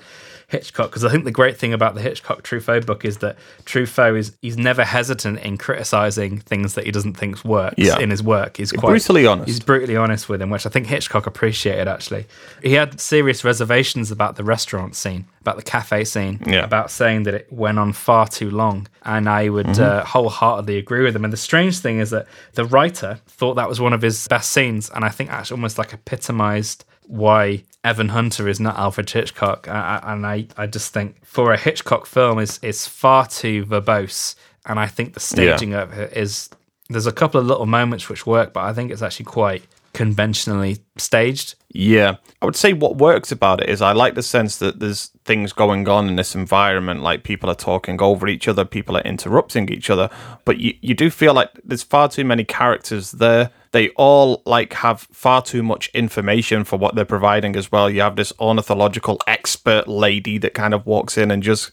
Hitchcock because I think the great thing about the Hitchcock Truffaut book is that Truffaut is he's never hesitant in criticizing things that he doesn't think works Yeah. in his work. He's quite brutally honest. He's brutally honest with him, which I think Hitchcock appreciated actually. He had serious reservations about the restaurant scene, about the cafe scene, Yeah. about saying that it went on far too long. And I would Mm-hmm. uh, wholeheartedly agree with him. And the strange thing is that the writer thought that was one of his best scenes, and I think actually almost like epitomized why Evan Hunter is not Alfred Hitchcock. And I, I just think for a Hitchcock film is is far too verbose. And I think the staging of it is there's a couple of little moments which work, but I think it's actually quite conventionally staged. Yeah. I would say what works about it is I like the sense that there's things going on in this environment, like people are talking over each other, people are interrupting each other, but you, you do feel like there's far too many characters there. They all like have far too much information for what they're providing as well. You have this ornithological expert lady that kind of walks in and just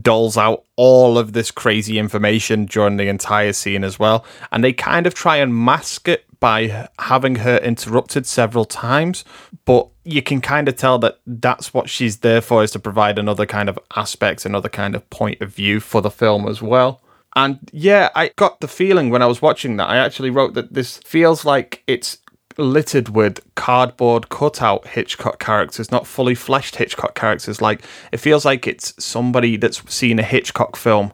doles out all of this crazy information during the entire scene as well. And they kind of try and mask it by having her interrupted several times, but you can kind of tell that that's what she's there for is to provide another kind of aspect, another kind of point of view for the film as well. And yeah, I got the feeling when I was watching that, I actually wrote that this feels like it's littered with cardboard cutout Hitchcock characters, not fully fleshed Hitchcock characters. Like it feels like it's somebody that's seen a Hitchcock film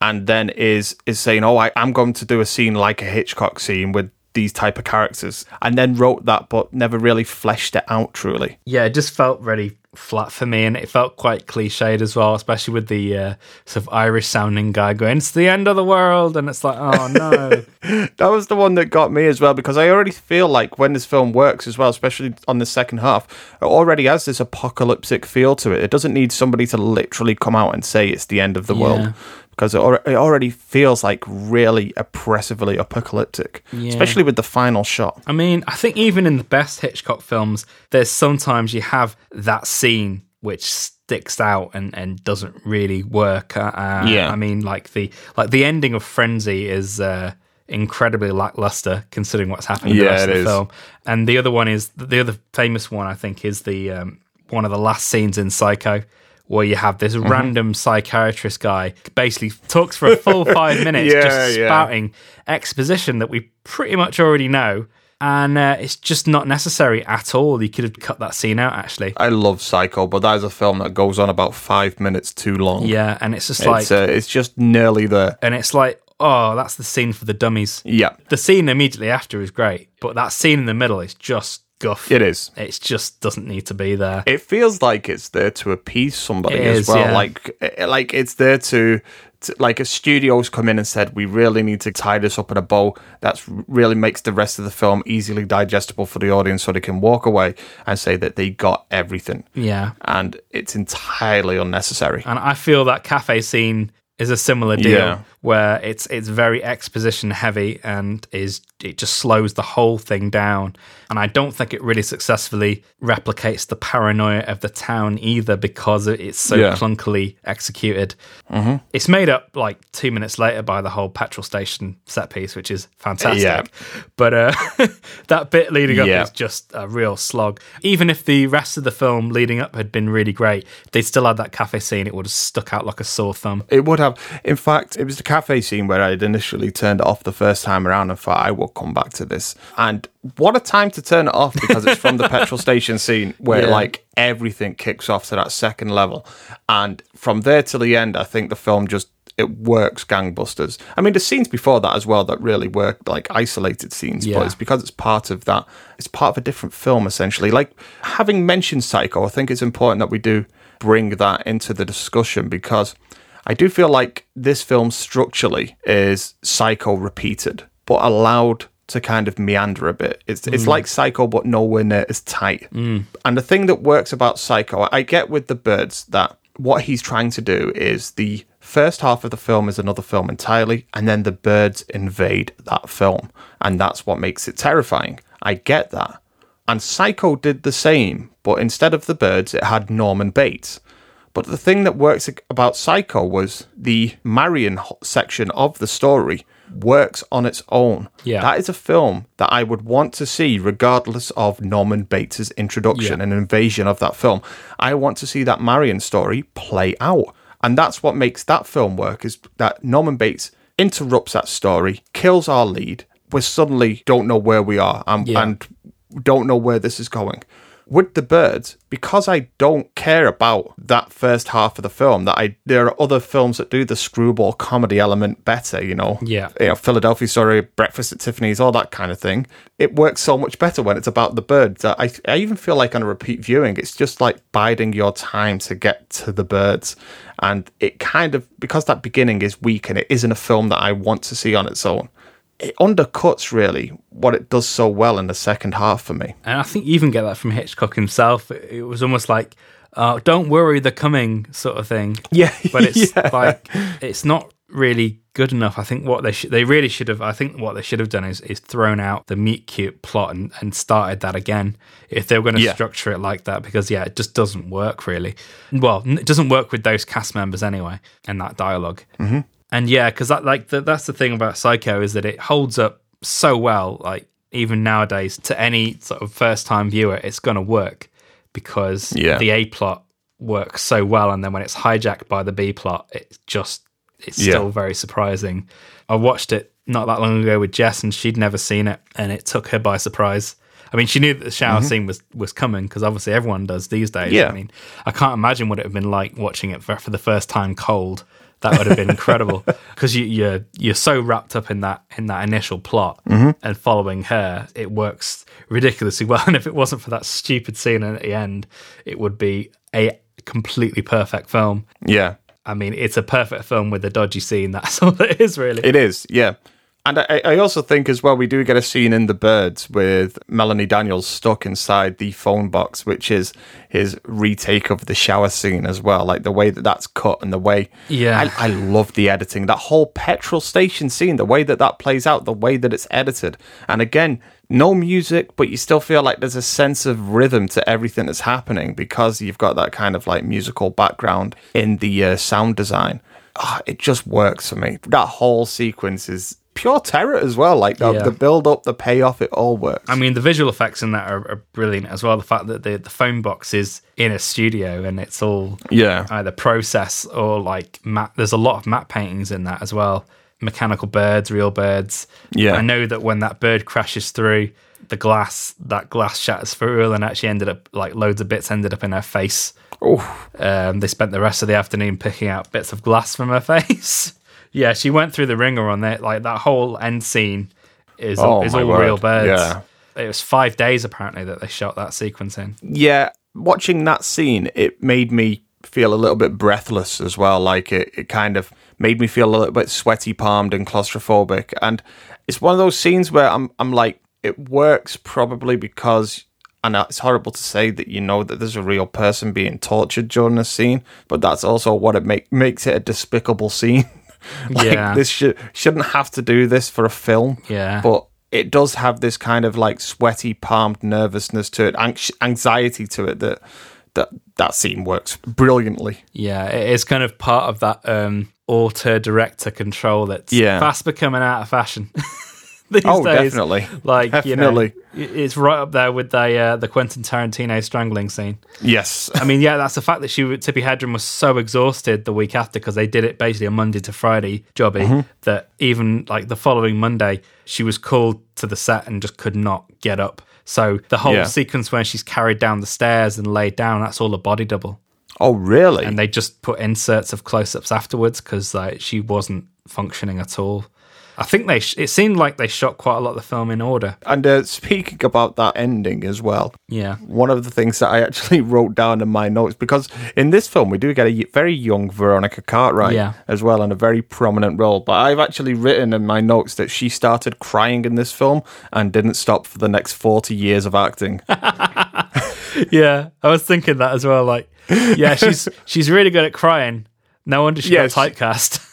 and then is is saying, "Oh, I, I'm going to do a scene like a Hitchcock scene with these type of characters," and then wrote that, but never really fleshed it out truly. Yeah, it just felt really flat for me, and it felt quite cliched as well, especially with the uh, sort of Irish sounding guy going, "It's the end of the world," and it's like, oh no. that was the one that got me as well because I already feel like when this film works as well, especially on the second half, it already has this apocalyptic feel to it. It doesn't need somebody to literally come out and say it's the end of the Yeah. world because it, it already feels like really oppressively apocalyptic, Yeah. especially with the final shot. I mean, I think even in the best Hitchcock films, there's sometimes you have that scene which sticks out and, and doesn't really work. Uh, uh, Yeah. I mean, like the like the ending of Frenzy is uh, incredibly lackluster considering what's happening in the Yeah, rest of the is. film. And the other one is the other famous one. I think is the um, one of the last scenes in Psycho. Where you have this Mm-hmm. random psychiatrist guy basically talks for a full five minutes, Yeah, just yeah. spouting exposition that we pretty much already know, and uh, it's just not necessary at all. You could have cut that scene out, actually. I love Psycho, but that is a film that goes on about five minutes too long. Yeah, and it's just like, It's, uh, it's just nearly there. and it's like, oh, that's the scene for the dummies. Yeah, The scene immediately after is great, but that scene in the middle is just guff. it is. It just doesn't need to be there. it feels like it's there to appease somebody It as is, well. yeah. Like, eh, like it's there to, to, like, a studio's come in and said, we really need to tie this up in a bow that really makes the rest of the film easily digestible for the audience, so they can walk away and say that they got everything. Yeah. And it's entirely unnecessary. And I feel that cafe scene is a similar deal Yeah. Where it's it's very exposition heavy and is it just slows the whole thing down. And I don't think it really successfully replicates the paranoia of the town either because it's so Yeah. clunkily executed. Mm-hmm. It's made up like two minutes later by the whole petrol station set piece, which is fantastic. Yeah. But uh, that bit leading up Yeah. is just a real slog. Even if the rest of the film leading up had been really great, they still had that cafe scene. It would have stuck out like a sore thumb. It would have. In fact, it was the cafe scene where I had initially turned it off the first time around and thought I will come back to this. And what a time to turn it off because it's from the petrol station scene where Yeah. like everything kicks off to that second level. And from there till the end, I think the film just it works gangbusters. I mean, the scenes before that as well that really work like isolated scenes, Yeah. but it's because it's part of that. It's part of a different film essentially. Like having mentioned Psycho, I think it's important that we do bring that into the discussion because I do feel like this film structurally is Psycho repeated, but allowed to kind of meander a bit. It's it's mm. like Psycho, but nowhere near as tight. Mm. And the thing that works about Psycho, I get with the birds that what he's trying to do is the first half of the film is another film entirely, and then the birds invade that film, and that's what makes it terrifying. I get that. And Psycho did the same, but instead of the birds, it had Norman Bates. But the thing that works about Psycho was the Marion section of the story works on its own. Yeah. That is a film that I would want to see regardless of Norman Bates' introduction Yeah. and invasion of that film. I want to see that Marion story play out. And that's what makes that film work is that Norman Bates interrupts that story, kills our lead. We suddenly don't know where we are and, Yeah. and don't know where this is going. With the birds, because I don't care about that first half of the film, that I there are other films that do the screwball comedy element better, you know. Yeah. You know, Philadelphia Story, Breakfast at Tiffany's, all that kind of thing. It works so much better when it's about the birds. I I even feel like on a repeat viewing, it's just like biding your time to get to the birds. And it kind of because that beginning is weak and it isn't a film that I want to see on its own it undercuts really what it does so well in the second half for me. And I think you even get that from Hitchcock himself. It was almost like, uh, "Don't worry, they're coming," sort of thing. Yeah, but it's yeah. like it's not really good enough. I think what they should, they really should have. I think what they should have done is is thrown out the meet cute plot and, and started that again. If they were going to Yeah. structure it like that, because yeah, it just doesn't work really. Well, it doesn't work with those cast members anyway, and that dialog Mhm. And yeah, because that like the, that's the thing about Psycho is that it holds up so well. Like even nowadays, to any sort of first time viewer, it's going to work because Yeah. the A plot works so well, and then when it's hijacked by the B plot, it's just it's Yeah. still very surprising. I watched it not that long ago with Jess, and she'd never seen it, and it took her by surprise. I mean, she knew that the shower scene was was coming because obviously everyone does these days. Mm-hmm. Yeah. I mean, I can't imagine what it would have been like watching it for, for the first time cold. That would have been incredible because you, you're you're so wrapped up in that in that initial plot Mm-hmm. and following her, it works ridiculously well. And if it wasn't for that stupid scene at the end, it would be a completely perfect film. Yeah, I mean, it's a perfect film with a dodgy scene. That's all it is, really. it is. Yeah. And I, I also think as well, we do get a scene in The Birds with Melanie Daniels stuck inside the phone box, which is his retake of the shower scene as well. Like the way that that's cut and the way. Yeah. I, I love the editing. That whole petrol station scene, the way that that plays out, the way that it's edited. And again, no music, but you still feel like there's a sense of rhythm to everything that's happening because you've got that kind of like musical background in the uh, sound design. Ah, it just works for me. That whole sequence is pure terror as well. Like the, Yeah. the build up, the payoff, it all works. I mean, the visual effects in that are, are brilliant as well. The fact that the, the phone box is in a studio and it's all Yeah. either process or like matte. There's a lot of matte paintings in that as well. Mechanical birds, real birds. Yeah. I know that when that bird crashes through the glass, that glass shatters through and actually ended up like loads of bits ended up in her face. Oh, Um, they spent the rest of the afternoon picking out bits of glass from her face. Yeah, she went through the wringer on that. Like that whole end scene is Oh, is all word. real birds. Yeah. It was five days apparently that they shot that sequence in. yeah, watching that scene, it made me feel a little bit breathless as well. Like it, it kind of made me feel a little bit sweaty palmed and claustrophobic. And it's one of those scenes where I'm, I'm like, it works probably because, and it's horrible to say that you know that there's a real person being tortured during this scene, but that's also what it make, makes it a despicable scene. like, Yeah. this should shouldn't have to do this for a film. Yeah. but it does have this kind of like sweaty palmed nervousness to it, anx- anxiety to it that that that scene works brilliantly. Yeah, it is kind of part of that um, auteur director control that's Yeah. fast becoming out of fashion. These Oh, days. definitely. Like Definitely. you know, it's right up there with the uh, the Quentin Tarantino strangling scene. Yes, I mean, yeah, that's the fact that she Tippi Hedren was so exhausted the week after because they did it basically a Monday to Friday jobby Mm-hmm. that even like the following Monday she was called to the set and just could not get up. So the whole Yeah. sequence where she's carried down the stairs and laid down, that's all a body double Oh, really? and they just put inserts of close-ups afterwards because like she wasn't functioning at all. I think they. Sh- it seemed like they shot quite a lot of the film in order. And uh, speaking about that ending as well, Yeah, one of the things that I actually wrote down in my notes because in this film we do get a very young Veronica Cartwright Yeah. as well and a very prominent role. But I've actually written in my notes that she started crying in this film and didn't stop for the next forty years of acting. yeah. I was thinking that as well. Like, yeah, she's she's really good at crying. No wonder she Yes. got typecast.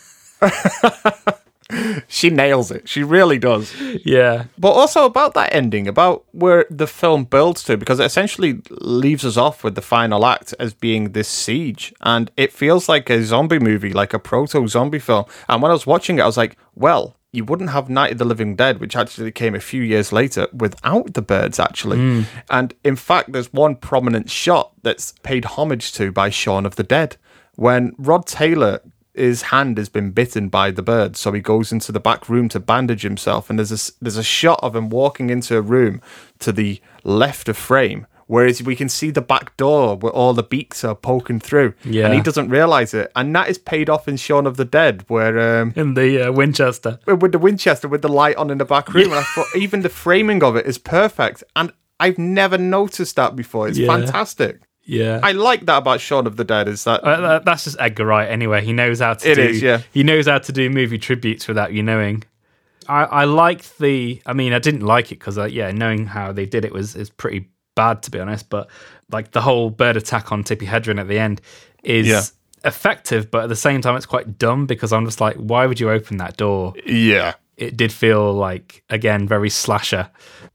she nails it. She really does. yeah, But also about that ending, about where the film builds to, because it essentially leaves us off with the final act as being this siege. And it feels like a zombie movie, like a proto zombie film. And when I was watching it, I was like, well, you wouldn't have Night of the Living Dead, which actually came a few years later, without the birds, actually. Hmm. And in fact, there's one prominent shot that's paid homage to by Shaun of the Dead. When Rod Taylor his hand has been bitten by the bird, so he goes into the back room to bandage himself. And there's a there's a shot of him walking into a room to the left of frame, whereas we can see the back door where all the beaks are poking through, Yeah. and he doesn't realize it. And that is paid off in Shaun of the Dead, where um, in the uh, Winchester. with the Winchester with the light on in the back room, and I thought even the framing of it is perfect, and I've never noticed that before. It's Yeah. fantastic. Yeah. I like that about Shaun of the Dead is that Uh, that's just Edgar Wright anyway. He knows how to It do. is, yeah. He knows how to do movie tributes without you knowing. I, I liked the. I mean, I didn't like it because, uh, yeah, knowing how they did it was is pretty bad to be honest. But like the whole bird attack on Tippi Hedren at the end is Yeah. effective, but at the same time, it's quite dumb because I'm just like, why would you open that door? yeah. It did feel like again very slasher.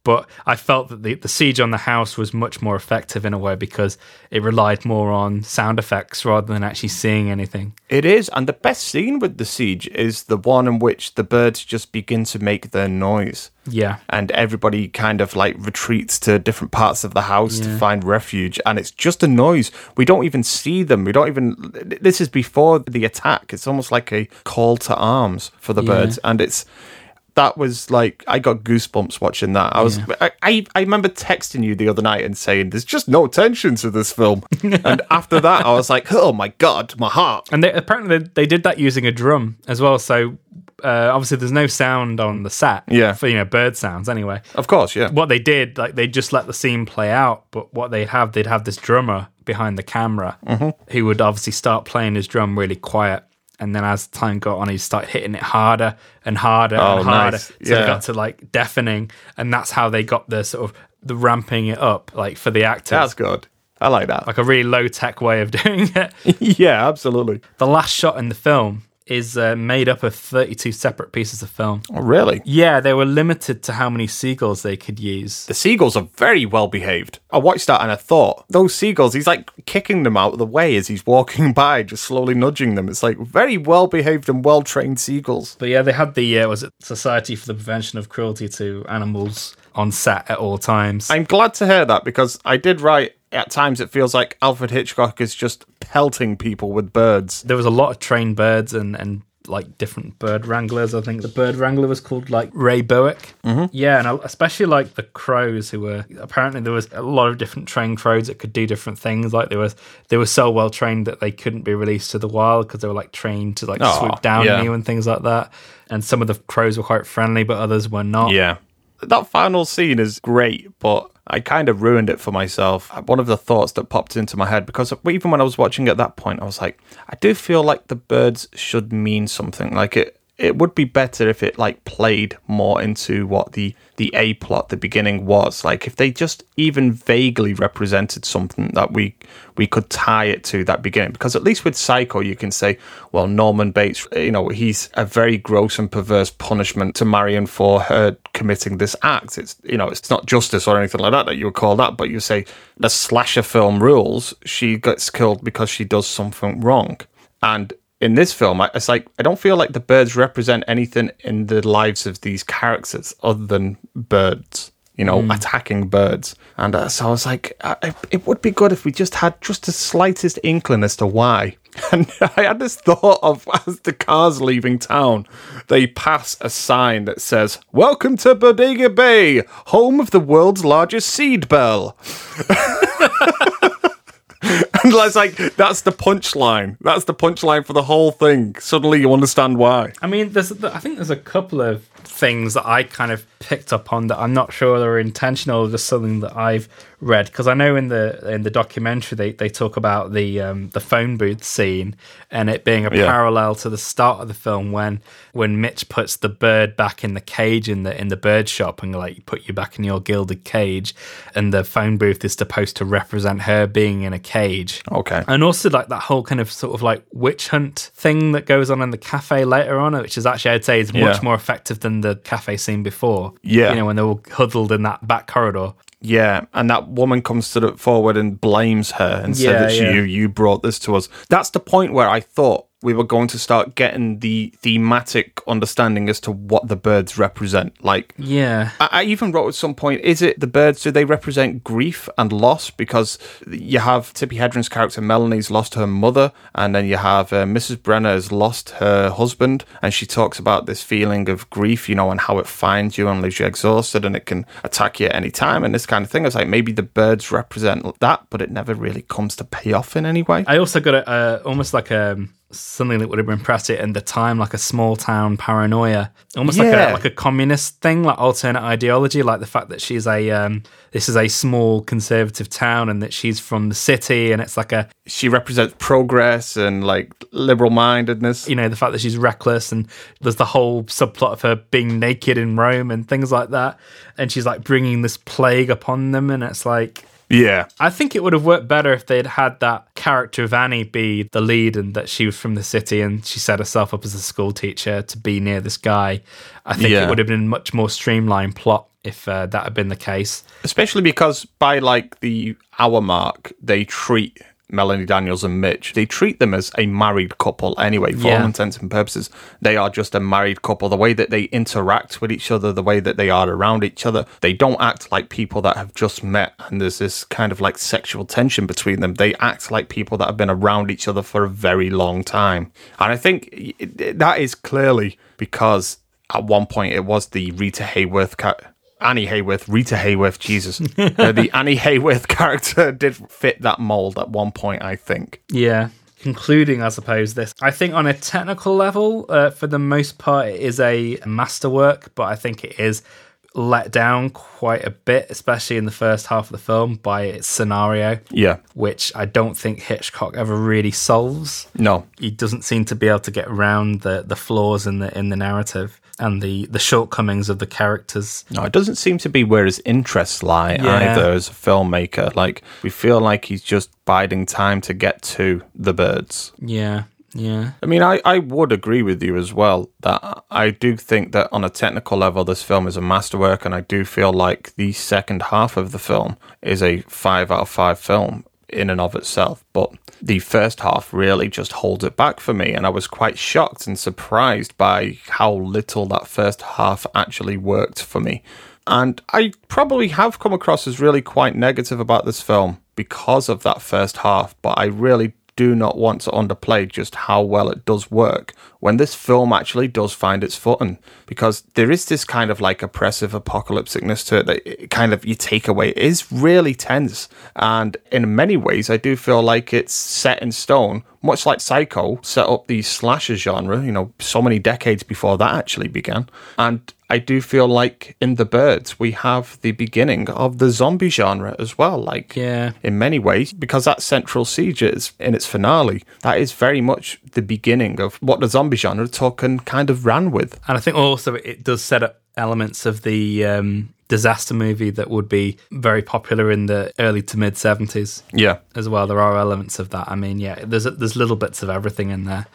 But i felt that the, the siege on the house was much more effective in a way because it relied more on sound effects rather than actually seeing anything. It is, and the best scene with the siege is the one in which the birds just begin to make their noise. Yeah And everybody kind of like retreats to different parts of the house to find refuge, and it's just a noise. We don't even see them. We don't even. This is before the attack. It's almost like a call to arms for the Yeah. birds, and it's that was like I got goosebumps watching that. I was I, I I remember texting you the other night and saying there's just no tension to this film, and after that I was like, oh my god, my heart. and they, apparently they, they did that using a drum as well so uh, obviously there's no sound on the set Yeah. for you know bird sounds anyway Of course, yeah. what they did, like they just let the scene play out. But what they'd have, they'd have this drummer behind the camera Mm-hmm. who would obviously start playing his drum really quiet. And then as time got on, he'd start hitting it harder and harder Oh, and harder. nice. So Yeah. it got to like deafening. And that's how they got the sort of the ramping it up, like for the actors. That's good. I like that. like a really low tech way of doing it. yeah, absolutely. the last shot in the film is uh, made up of 32 separate pieces of film. Oh, really? Yeah, they were limited to how many seagulls they could use. The seagulls are very well behaved. I watched that and I thought, those seagulls, he's like kicking them out of the way as he's walking by, just slowly nudging them. It's like very well behaved and well trained seagulls. But yeah, they had the uh, was it Society for the Prevention of Cruelty to Animals on set at all times. I'm glad to hear that because I did write at times it feels like Alfred Hitchcock is just pelting people with birds. there was a lot of trained birds and and like different bird wranglers. I think the bird wrangler was called like Ray Berwick. Mm-hmm. Yeah, and especially like the crows who were apparently there was a lot of different trained crows that could do different things. Like they was they were so well trained that they couldn't be released to the wild because they were like trained to like swoop down yeah. on you and things like that. And some of the crows were quite friendly, but others were not. Yeah. That final scene is great, but I kind of ruined it for myself. One of the thoughts that popped into my head, because even when I was watching at that point, I was like, I do feel like the birds should mean something. Like it, it would be better if it like played more into what the the A plot, the beginning was. Like if they just even vaguely represented something that we we could tie it to that beginning. Because at least with Psycho, you can say, well, Norman Bates, you know, he's a very gross and perverse punishment to Marion for her committing this act. It's you know, it's not justice or anything like that that you would call that, but you say the slasher film rules, she gets killed because she does something wrong. And in this film, it's like I don't feel like the birds represent anything in the lives of these characters other than birds, you know, attacking birds. And uh, so I was like, uh, it, it would be good if we just had just the slightest inkling as to why. And I had this thought of as the cars leaving town, they pass a sign that says, Welcome to Bodega Bay, home of the world's largest seed bell. And it's like that's the punchline. That's the punchline for the whole thing. Suddenly you understand why. I mean, there's I think there's a couple of things that I kind of picked up on that I'm not sure they're intentional just something that I've read because I know in the in the documentary they, they talk about the um, the phone booth scene and it being a Yeah. parallel to the start of the film when when Mitch puts the bird back in the cage in the in the bird shop and like put you back in your gilded cage and the phone booth is supposed to represent her being in a cage. Okay. And also like that whole kind of sort of like witch hunt thing that goes on in the cafe later on, which is actually I'd say is much Yeah. more effective than the cafe scene before. Yeah. You know, when they're all huddled in that back corridor. Yeah, and that woman comes to the forward and blames her and said Yeah, that yeah. you you brought this to us. That's the point where I thought we were going to start getting the thematic understanding as to what the birds represent. Like Yeah. I, I even wrote at some point, is it the birds? Do they represent grief and loss? Because you have Tippi Hedren's character Melanie's lost her mother, and then you have uh, Mrs. Brenner has lost her husband, and she talks about this feeling of grief, you know, and how it finds you and leaves you exhausted, and it can attack you at any time, and this kind of thing. I was like, maybe the birds represent that, but it never really comes to pay off in any way. I also got a, uh, almost like a something that would have been it in the time, like a small town paranoia, almost like a like a communist thing, like alternate ideology, like the fact that she's a um, this is a small conservative town and that she's from the city, and it's like a She represents progress and like liberal mindedness. you know the fact that she's reckless and there's the whole subplot of her being naked in Rome and things like that, and she's like bringing this plague upon them, and it's like Yeah. I think it would have worked better if they'd had that character of Annie be the lead and that she was from the city and she set herself up as a school teacher to be near this guy. I think Yeah. it would have been a much more streamlined plot if uh, that had been the case. especially because by like the hour mark they treat Melanie Daniels and Mitch they treat them as a married couple anyway for all intents and purposes. They are just a married couple. The way that they interact with each other the way that they are around each other they don't act like people that have just met and there's this kind of like sexual tension between them. They act like people that have been around each other for a very long time. And I think that is clearly because at one point it was the Rita Hayworth cat Annie Hayworth, Rita Hayworth, Jesus. uh, the Annie Hayworth character did fit that mold at one point, I think. Yeah. Concluding, I suppose, this. I think on a technical level, uh, for the most part, it is a masterwork, but I think it is let down quite a bit, especially in the first half of the film, by its scenario. Yeah. Which I don't think Hitchcock ever really solves. No. he doesn't seem to be able to get around the the flaws in the in the narrative and the the shortcomings of the characters. No, it doesn't seem to be where his interests lie Yeah. either as a filmmaker. Like, we feel like he's just biding time to get to the birds. Yeah, yeah, I mean, I, I would agree with you as well that I do think that on a technical level, this film is a masterwork, and I do feel like the second half of the film is a five out of five film in and of itself. But the first half really just holds it back for me, and I was quite shocked and surprised by how little that first half actually worked for me. And I probably have come across as really quite negative about this film because of that first half, but I really do not want to underplay just how well it does work when this film actually does find its footing. Because there is this kind of like oppressive apocalypticness to it that it kind of you take away it is really tense. And in many ways i do feel like it's set in stone much like psycho set up the slasher genre you know so many decades before that actually began. And I do feel like in The Birds, we have the beginning of the zombie genre as well. Like, Yeah. in many ways, because that Central Siege is in its finale, that is very much the beginning of what the zombie genre and kind of ran with. And I think also it does set up elements of the um, disaster movie that would be very popular in the early to mid 70s Yeah. as well. There are elements of that. I mean, yeah, there's there's little bits of everything in there.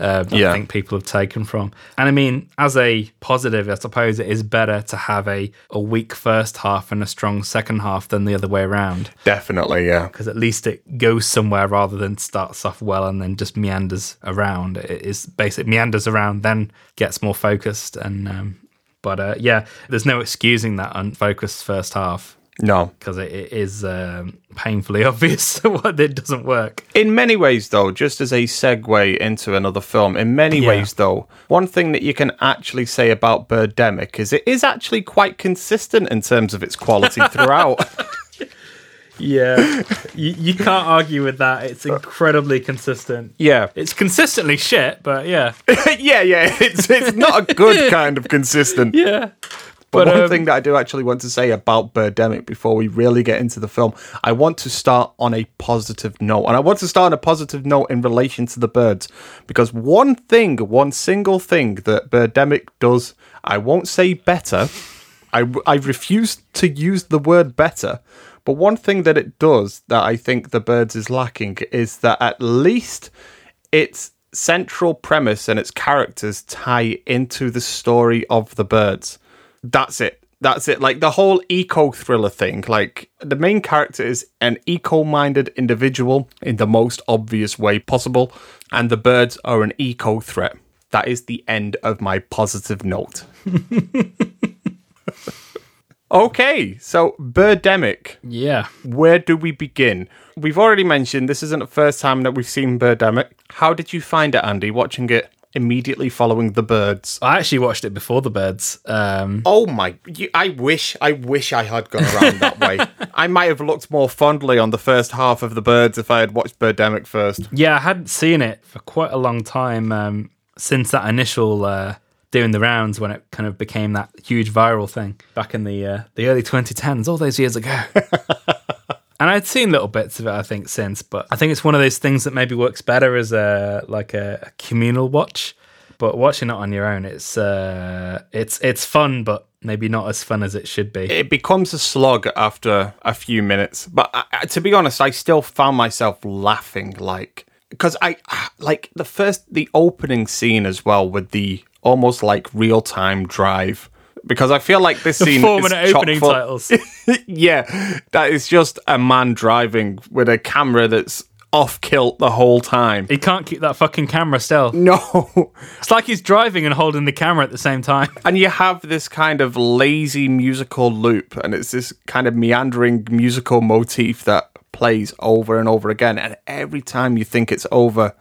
Uh, that Yeah. I think people have taken from. And I mean, as a positive, I suppose it is better to have a, a weak first half and a strong second half than the other way around. Definitely, yeah. Because at least it goes somewhere rather than starts off well and then just meanders around. It is basic meanders around, then gets more focused. And um, but uh, yeah, there's no excusing that unfocused first half No. because it, it is um, painfully obvious what it doesn't work. In many ways, though, just as a segue into another film, in many Yeah. ways, though, one thing that you can actually say about Birdemic is it is actually quite consistent in terms of its quality throughout. Yeah, you, you can't argue with that. It's incredibly consistent. yeah. It's consistently shit, but yeah, yeah, yeah. It's, it's not a good kind of consistent. yeah. But, But, one um, thing that I do actually want to say about Birdemic before we really get into the film, I want to start on a positive note. And I want to start on a positive note in relation to the birds. Because one thing, one single thing that Birdemic does, I won't say better. I, I refuse to use the word better. But one thing that it does that I think the birds is lacking is that at least its central premise and its characters tie into the story of the birds. That's it. That's it. Like the whole eco thriller thing. Like the main character is an eco minded individual in the most obvious way possible, and the birds are an eco threat. That is the end of my positive note. okay, so Birdemic Yeah. where do we begin? We've already mentioned this isn't the first time that we've seen Birdemic. How did you find it, Andy, watching it immediately following The Birds? I actually watched it before the birds. Um, Oh my! I wish, I wish I had gone around that way. I might have looked more fondly on the first half of The Birds if I had watched Birdemic first. yeah, I hadn't seen it for quite a long time um, since that initial uh, doing the rounds when it kind of became that huge viral thing back in the uh, the early 2010s, all those years ago. and I'd seen little bits of it, I think, since, but I think it's one of those things that maybe works better as a like a, communal watch. But watching it on your own, it's uh, it's it's fun, but maybe not as fun as it should be. It becomes a slog after a few minutes. But I- to be honest, I still found myself laughing, like because I like the first, the opening scene as well with the almost like real time drive. Because I feel like this scene Four is minute chock opening full- titles. yeah, that is just a man driving with a camera that's off kilt the whole time. He can't keep that fucking camera still. No. It's like he's driving and holding the camera at the same time. And you have this kind of lazy musical loop, and it's this kind of meandering musical motif that plays over and over again. And every time you think it's over,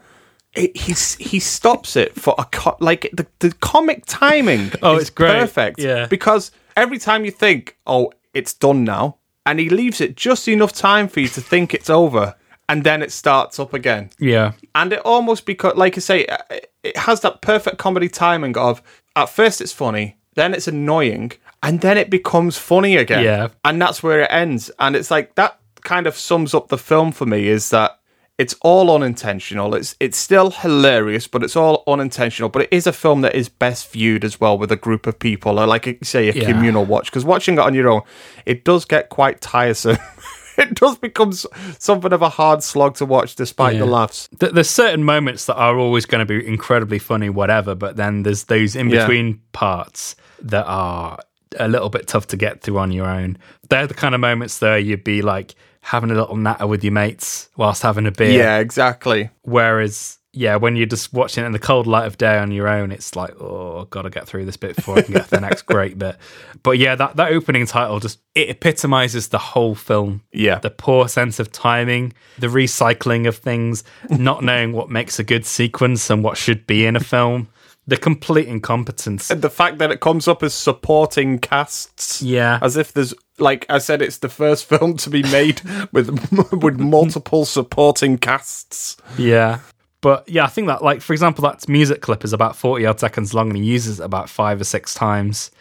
it, he's, he stops it for a co- like the, the comic timing. Oh, is it's great. perfect. Yeah. because every time you think, oh, it's done now, and he leaves it just enough time for you to think it's over, and then it starts up again Yeah. and it almost because like i say uh, it- it has that perfect comedy timing of at first it's funny then it's annoying and then it becomes funny again Yeah. and that's where it ends and it's like that kind of sums up the film for me is that it's all unintentional it's it's still hilarious but it's all unintentional but it is a film that is best viewed as well with a group of people or like you say a Yeah. communal watch because watching it on your own it does get quite tiresome it does become something of a hard slog to watch despite the laughs Th- There's certain moments that are always going to be incredibly funny, whatever, but then there's those in Yeah. between parts that are a little bit tough to get through on your own. They're the kind of moments there you'd be like having a little natter with your mates whilst having a beer. Yeah, exactly. Whereas, yeah, when you're just watching it in the cold light of day on your own, it's like, oh, I've got to get through this bit before I can get to the next great bit. But yeah, that, that opening title just it epitomizes the whole film. Yeah. The poor sense of timing, the recycling of things, not knowing what makes a good sequence and what should be in a film, the complete incompetence. And the fact that it comes up as supporting casts. Yeah. As if there's like I said, it's the first film to be made with with multiple supporting casts. Yeah. But yeah, I think that, like, for example, that music clip is about 40 odd seconds long and he uses it about five or six times.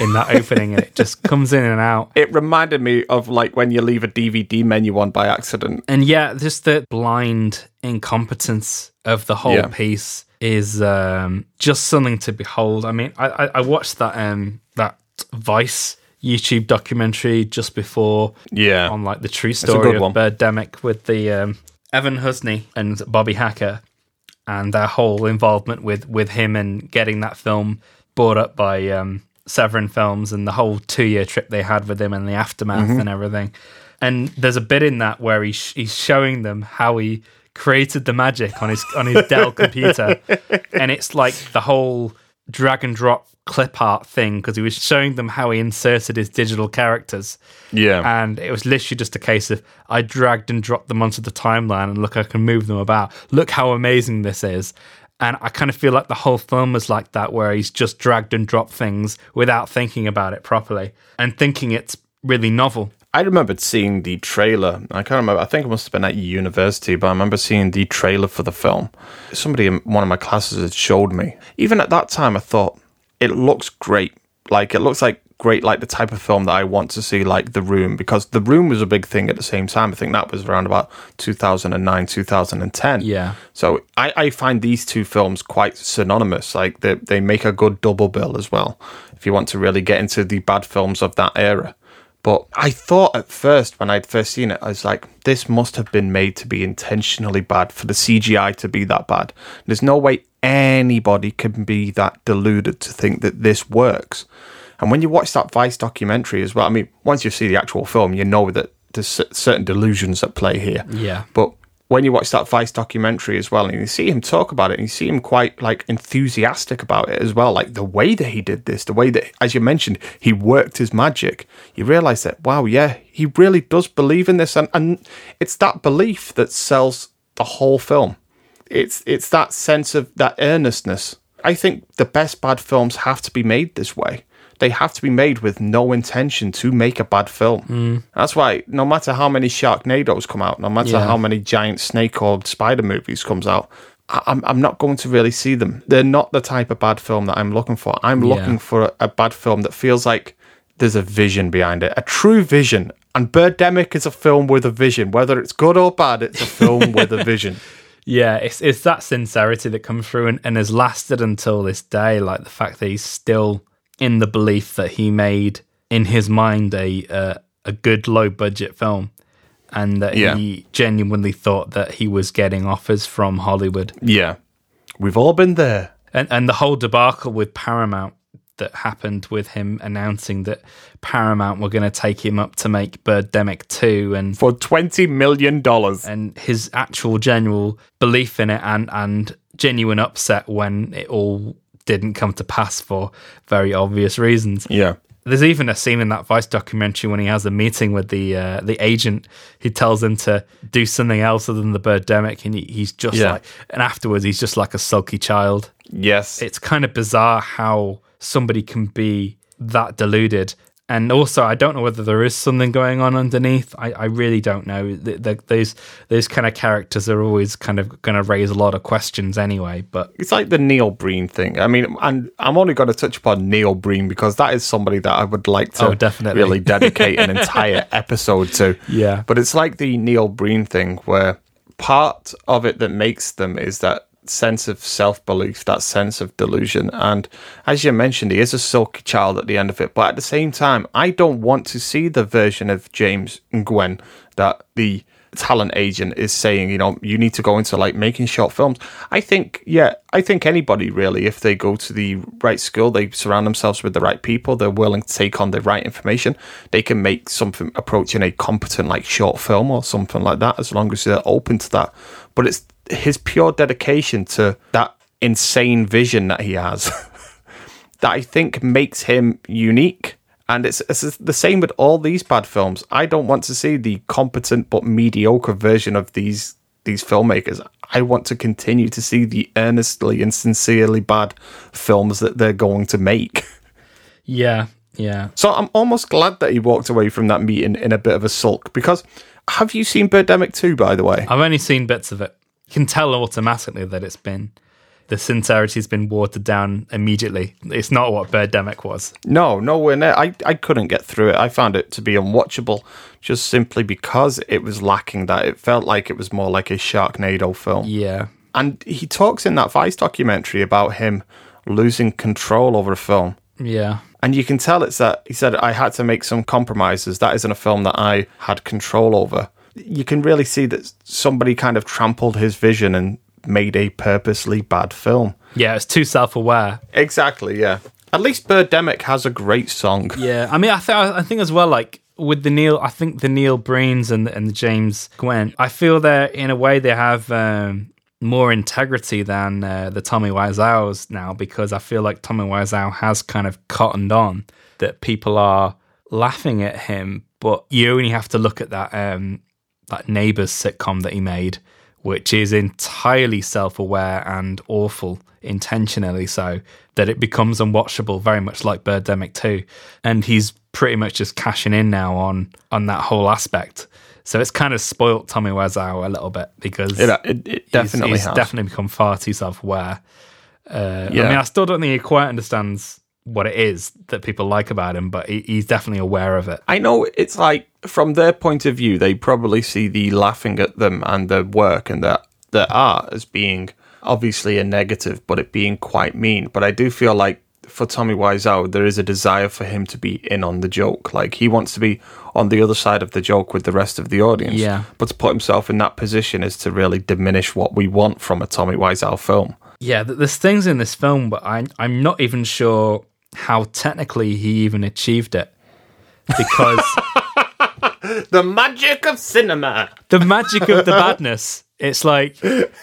in that opening, and it just comes in and out. It reminded me of like when you leave a DVD menu on by accident. And yeah, just the blind incompetence of the whole Yeah. piece is um, just something to behold. I mean, I, I, I watched that um, that Vice YouTube documentary just before Yeah. on like the true story of one. Birdemic with the um, Evan Husney and Bobby Hacker and their whole involvement with with him and getting that film bought up by um, Severin Films and the whole two year trip they had with him and the aftermath Mm-hmm. and everything. And there's a bit in that where he sh- he's showing them how he created the magic on his on his Dell computer, and it's like the whole drag and drop clip art thing because he was showing them how he inserted his digital characters Yeah. and it was literally just a case of I dragged and dropped them onto the timeline and look I can move them about. Look how amazing this is. And I kind of feel like the whole film was like that where he's just dragged and dropped things without thinking about it properly and thinking it's really novel. I remembered seeing the trailer. I can't remember. I think it must have been at university, but I remember seeing the trailer for the film. Somebody in one of my classes had showed me. Even at that time, I thought it looks great. Like it looks like great, like the type of film that I want to see, like The Room, because The Room was a big thing at the same time. I think that was around about 2009, 2010. Yeah. So I, I find these two films quite synonymous. Like they they make a good double bill as well. If you want to really get into the bad films of that era. But I thought at first, when I'd first seen it, I was like, this must have been made to be intentionally bad for the CGI to be that bad. There's no way anybody can be that deluded to think that this works. And when you watch that Vice documentary as well, I mean, once you see the actual film, you know that there's certain delusions at play here. Yeah. But when you watch that Vice documentary as well, and you see him talk about it, and you see him quite like enthusiastic about it as well, like the way that he did this, the way that, as you mentioned, he worked his magic, you realize that, wow, yeah, he really does believe in this. And, and it's that belief that sells the whole film. It's, it's that sense of that earnestness. I think the best bad films have to be made this way. They have to be made with no intention to make a bad film. Mm. That's why no matter how many Sharknadoes come out, no matter Yeah. how many giant snake or spider movies comes out, I'm I'm not going to really see them. They're not the type of bad film that I'm looking for. I'm Yeah. looking for a, a bad film that feels like there's a vision behind it, a true vision. And Birdemic is a film with a vision. Whether it's good or bad, it's a film with a vision. Yeah, it's it's that sincerity that comes through and, and has lasted until this day. Like the fact that he's still in the belief that he made in his mind a uh, a good low budget film, and that Yeah. he genuinely thought that he was getting offers from Hollywood. Yeah. We've all been there. And and the whole debacle with Paramount that happened with him announcing that Paramount were going to take him up to make Birdemic two and For $20 million. and his actual general belief in it and and genuine upset when it all didn't come to pass for very obvious reasons. Yeah. There's even a scene in that Vice documentary when he has a meeting with the uh, the agent who tells him to do something else other than the birdemic, and he, he's just Yeah. like, and afterwards he's just like a sulky child. Yes. It's kind of bizarre how somebody can be that deluded. And also, I don't know whether there is something going on underneath. I, I really don't know. The, the, those those kind of characters are always kind of going to raise a lot of questions anyway. But it's like the Neil Breen thing. I mean, and I'm only going to touch upon Neil Breen because that is somebody that I would like to Oh, definitely. really dedicate an entire episode to. Yeah. But it's like the Neil Breen thing where part of it that makes them is that sense of self belief, that sense of delusion. And as you mentioned, he is a sulky child at the end of it. But at the same time, I don't want to see the version of James Nguyen that the talent agent is saying, you know, you need to go into like making short films. I think, yeah, I think anybody really, if they go to the right school, they surround themselves with the right people, they're willing to take on the right information, they can make something approaching a competent like short film or something like that, as long as they're open to that. But it's his pure dedication to that insane vision that he has that I think makes him unique. And it's, it's the same with all these bad films. I don't want to see the competent but mediocre version of these these filmmakers. I want to continue to see the earnestly and sincerely bad films that they're going to make. yeah, yeah. So I'm almost glad that he walked away from that meeting in a bit of a sulk because have you seen Birdemic 2 by the way? I've only seen bits of it. You can tell automatically that it's been the sincerity's been watered down immediately. It's not what Birdemic was. No, nowhere near. I, I couldn't get through it. I found it to be unwatchable just simply because it was lacking that. It felt like it was more like a Sharknado film. Yeah. And he talks in that Vice documentary about him losing control over a film. Yeah. And you can tell it's that he said, I had to make some compromises. That isn't a film that I had control over. You can really see that somebody kind of trampled his vision and made a purposely bad film. Yeah, it's too self aware. Exactly, yeah. At least Birdemic has a great song. Yeah, I mean, I, th- I think as well, like with the Neil, I think the Neil Breens and and the James Nguyen, I feel that in a way they have um, more integrity than uh, the Tommy Wiseau's now because I feel like Tommy Wiseau has kind of cottoned on that people are laughing at him, but you only have to look at that um, that Neighbours sitcom that he made, which is entirely self-aware and awful intentionally so that it becomes unwatchable very much like birdemic 2 and he's pretty much just cashing in now on on that whole aspect so it's kind of spoilt Tommy Wiseau a little bit because It, it, it definitely he's, he's has. definitely become far too self-aware. Uh, I mean, I still don't think he quite understands what it is that people like about him, but he, he's definitely aware of it. I know it's like from their point of view, they probably see the laughing at them and their work and their their art as being obviously a negative, but it being quite mean. But I do feel like for Tommy Wiseau, there is a desire for him to be in on the joke. Like he wants to be on the other side of the joke with the rest of the audience. Yeah. But to put himself in that position is to really diminish what we want from a Tommy Wiseau film. Yeah, there's things in this film, but I'm I'm not even sure how technically he even achieved it because The magic of cinema. the magic of the badness it's like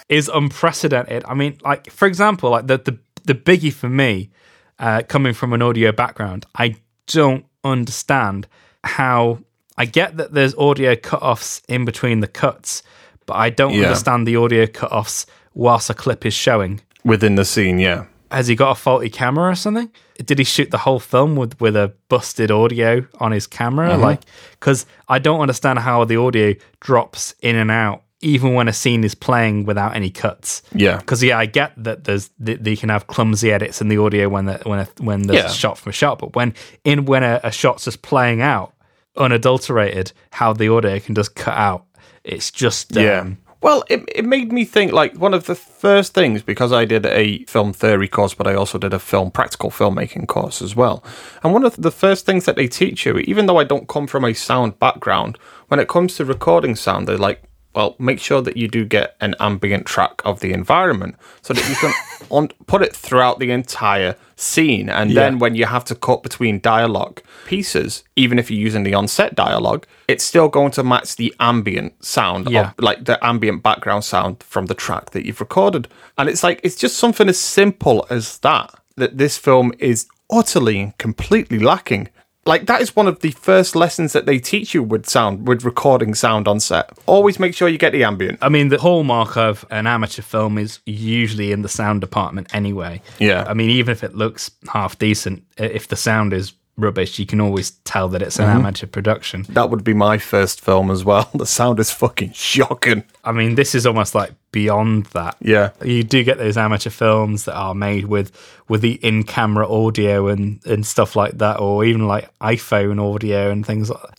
is unprecedented i mean like for example like the the, the biggie for me uh, coming from an audio background i don't understand how i get that there's audio cut-offs in between the cuts but i don't Yeah. understand the audio cut-offs whilst a clip is showing Within the scene, yeah. Has he got a faulty camera or something? Did he shoot the whole film with with a busted audio on his camera? Mm-hmm. Like, because I don't understand how the audio drops in and out, even when a scene is playing without any cuts. Yeah. Because yeah, I get that there's that they can have clumsy edits in the audio when the, when a, when there's Yeah. a shot from a shot, but when in when a, a shot's just playing out unadulterated, how the audio can just cut out. It's just um, Yeah. Well, it, it made me think like one of the first things because I did a film theory course, but I also did a film practical filmmaking course as well. And one of the first things that they teach you, even though I don't come from a sound background, when it comes to recording sound, they're like, well, make sure that you do get an ambient track of the environment so that you can on, put it throughout the entire scene. And then when you have to cut between dialogue pieces, even if you're using the on-set dialogue, it's still going to match the ambient sound Yeah. of like the ambient background sound from the track that you've recorded. And it's like it's just something as simple as that that this film is utterly and completely lacking. Like that is one of the first lessons that they teach you with sound, with recording sound on set. Always make sure you get the ambient. I mean, the hallmark of an amateur film is usually in the sound department anyway. Yeah. I mean, even if it looks half decent, if the sound is rubbish, you can always tell that it's an Mm-hmm. amateur production. That would be my first film as well. The sound is fucking shocking. I mean, this is almost like beyond that. Yeah. You do get those amateur films that are made with with the in-camera audio and and stuff like that, or even like iPhone audio and things like that.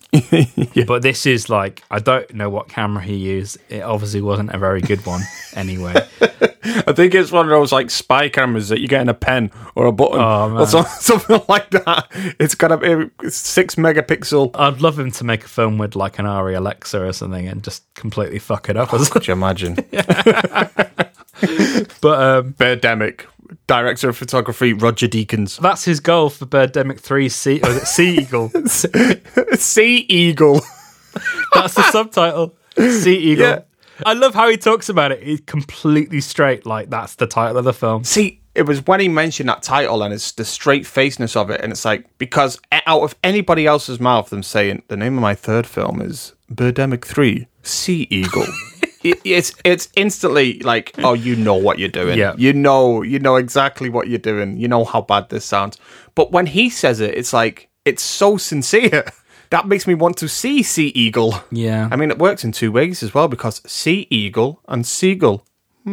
But this is like I don't know what camera he used. It obviously wasn't a very good one anyway. I think it's one of those like spy cameras that you get in a pen or a button Oh, or some, something like that. It's got a six megapixel. I'd love him to make a film with like an ARRI Alexa or something and just completely fuck it up. as Could you imagine? But um, Birdemic, director of photography, Roger Deakins. that's his goal for Birdemic 3 Sea, or sea Eagle. Sea Eagle. That's the subtitle. Sea Eagle. Yeah. I love how he talks about it. He's completely straight, like that's the title of the film. See, it was when he mentioned that title and it's the straight faceness of it, and it's like because out of anybody else's mouth, them saying the name of my third film is Birdemic Three, Sea Eagle. It, it's it's instantly like, oh, you know what you're doing. Yeah. you know, you know exactly what you're doing. You know how bad this sounds. But when he says it, it's like it's so sincere. That makes me want to see Sea Eagle. Yeah. I mean, it works in two ways as well because Sea Eagle and Seagull.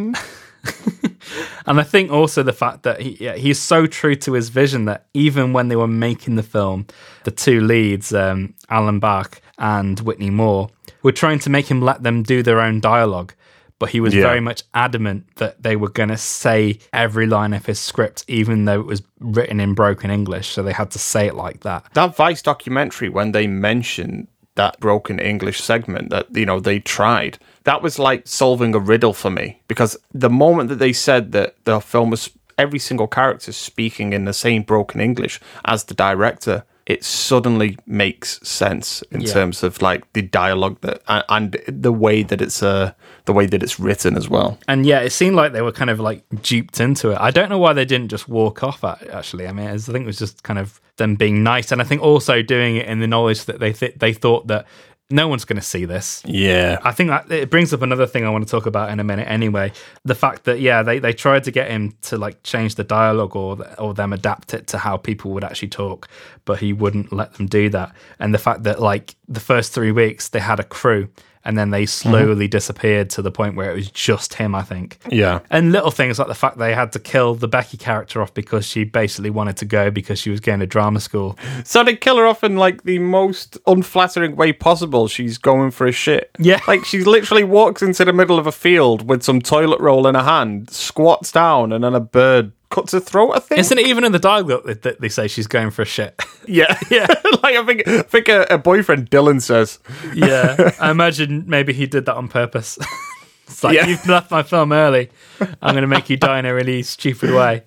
And I think also the fact that he yeah, he's so true to his vision that even when they were making the film, the two leads, um, Alan Bagh and Whitney Moore, were trying to make him let them do their own dialogue. But he was Yeah. very much adamant that they were going to say every line of his script, even though it was written in broken English. So they had to say it like that. that Vice documentary when they mentioned that broken English segment that you know they tried that was like solving a riddle for me because the moment that they said that the film was every single character speaking in the same broken English as the director it suddenly makes sense in Yeah. terms of like the dialogue that and, the way that it's uh the way that it's written as well And yeah, it seemed like they were kind of like duped into it. I don't know why they didn't just walk off. Actually, I mean, I think it was just kind of them being nice, and I think also doing it in the knowledge that they th- they thought that no one's going to see this. yeah I think that it brings up another thing I want to talk about in a minute. Anyway, the fact that yeah, they, they tried to get him to like change the dialogue or or them adapt it to how people would actually talk, but he wouldn't let them do that. And the fact that like the first three weeks they had a crew, and then they mm-hmm. slowly disappeared to the point where it was just him. I think. yeah And little things like the fact they had to kill the Becky character off because she basically wanted to go because she was going to drama school. So they kill her off in like the most unflattering way possible. She's going for a shit. Yeah. Like she literally walks into the middle of a field with some toilet roll in her hand, squats down, and then a bird cuts her throat, I think. Isn't it even in the dialogue that that they say she's going for a shit? Yeah. Yeah. like I think I think a, a boyfriend Dylan says. yeah, I imagine maybe he did that on purpose. it's like Yeah. you've left my film early. I'm going to make you die in a really stupid way.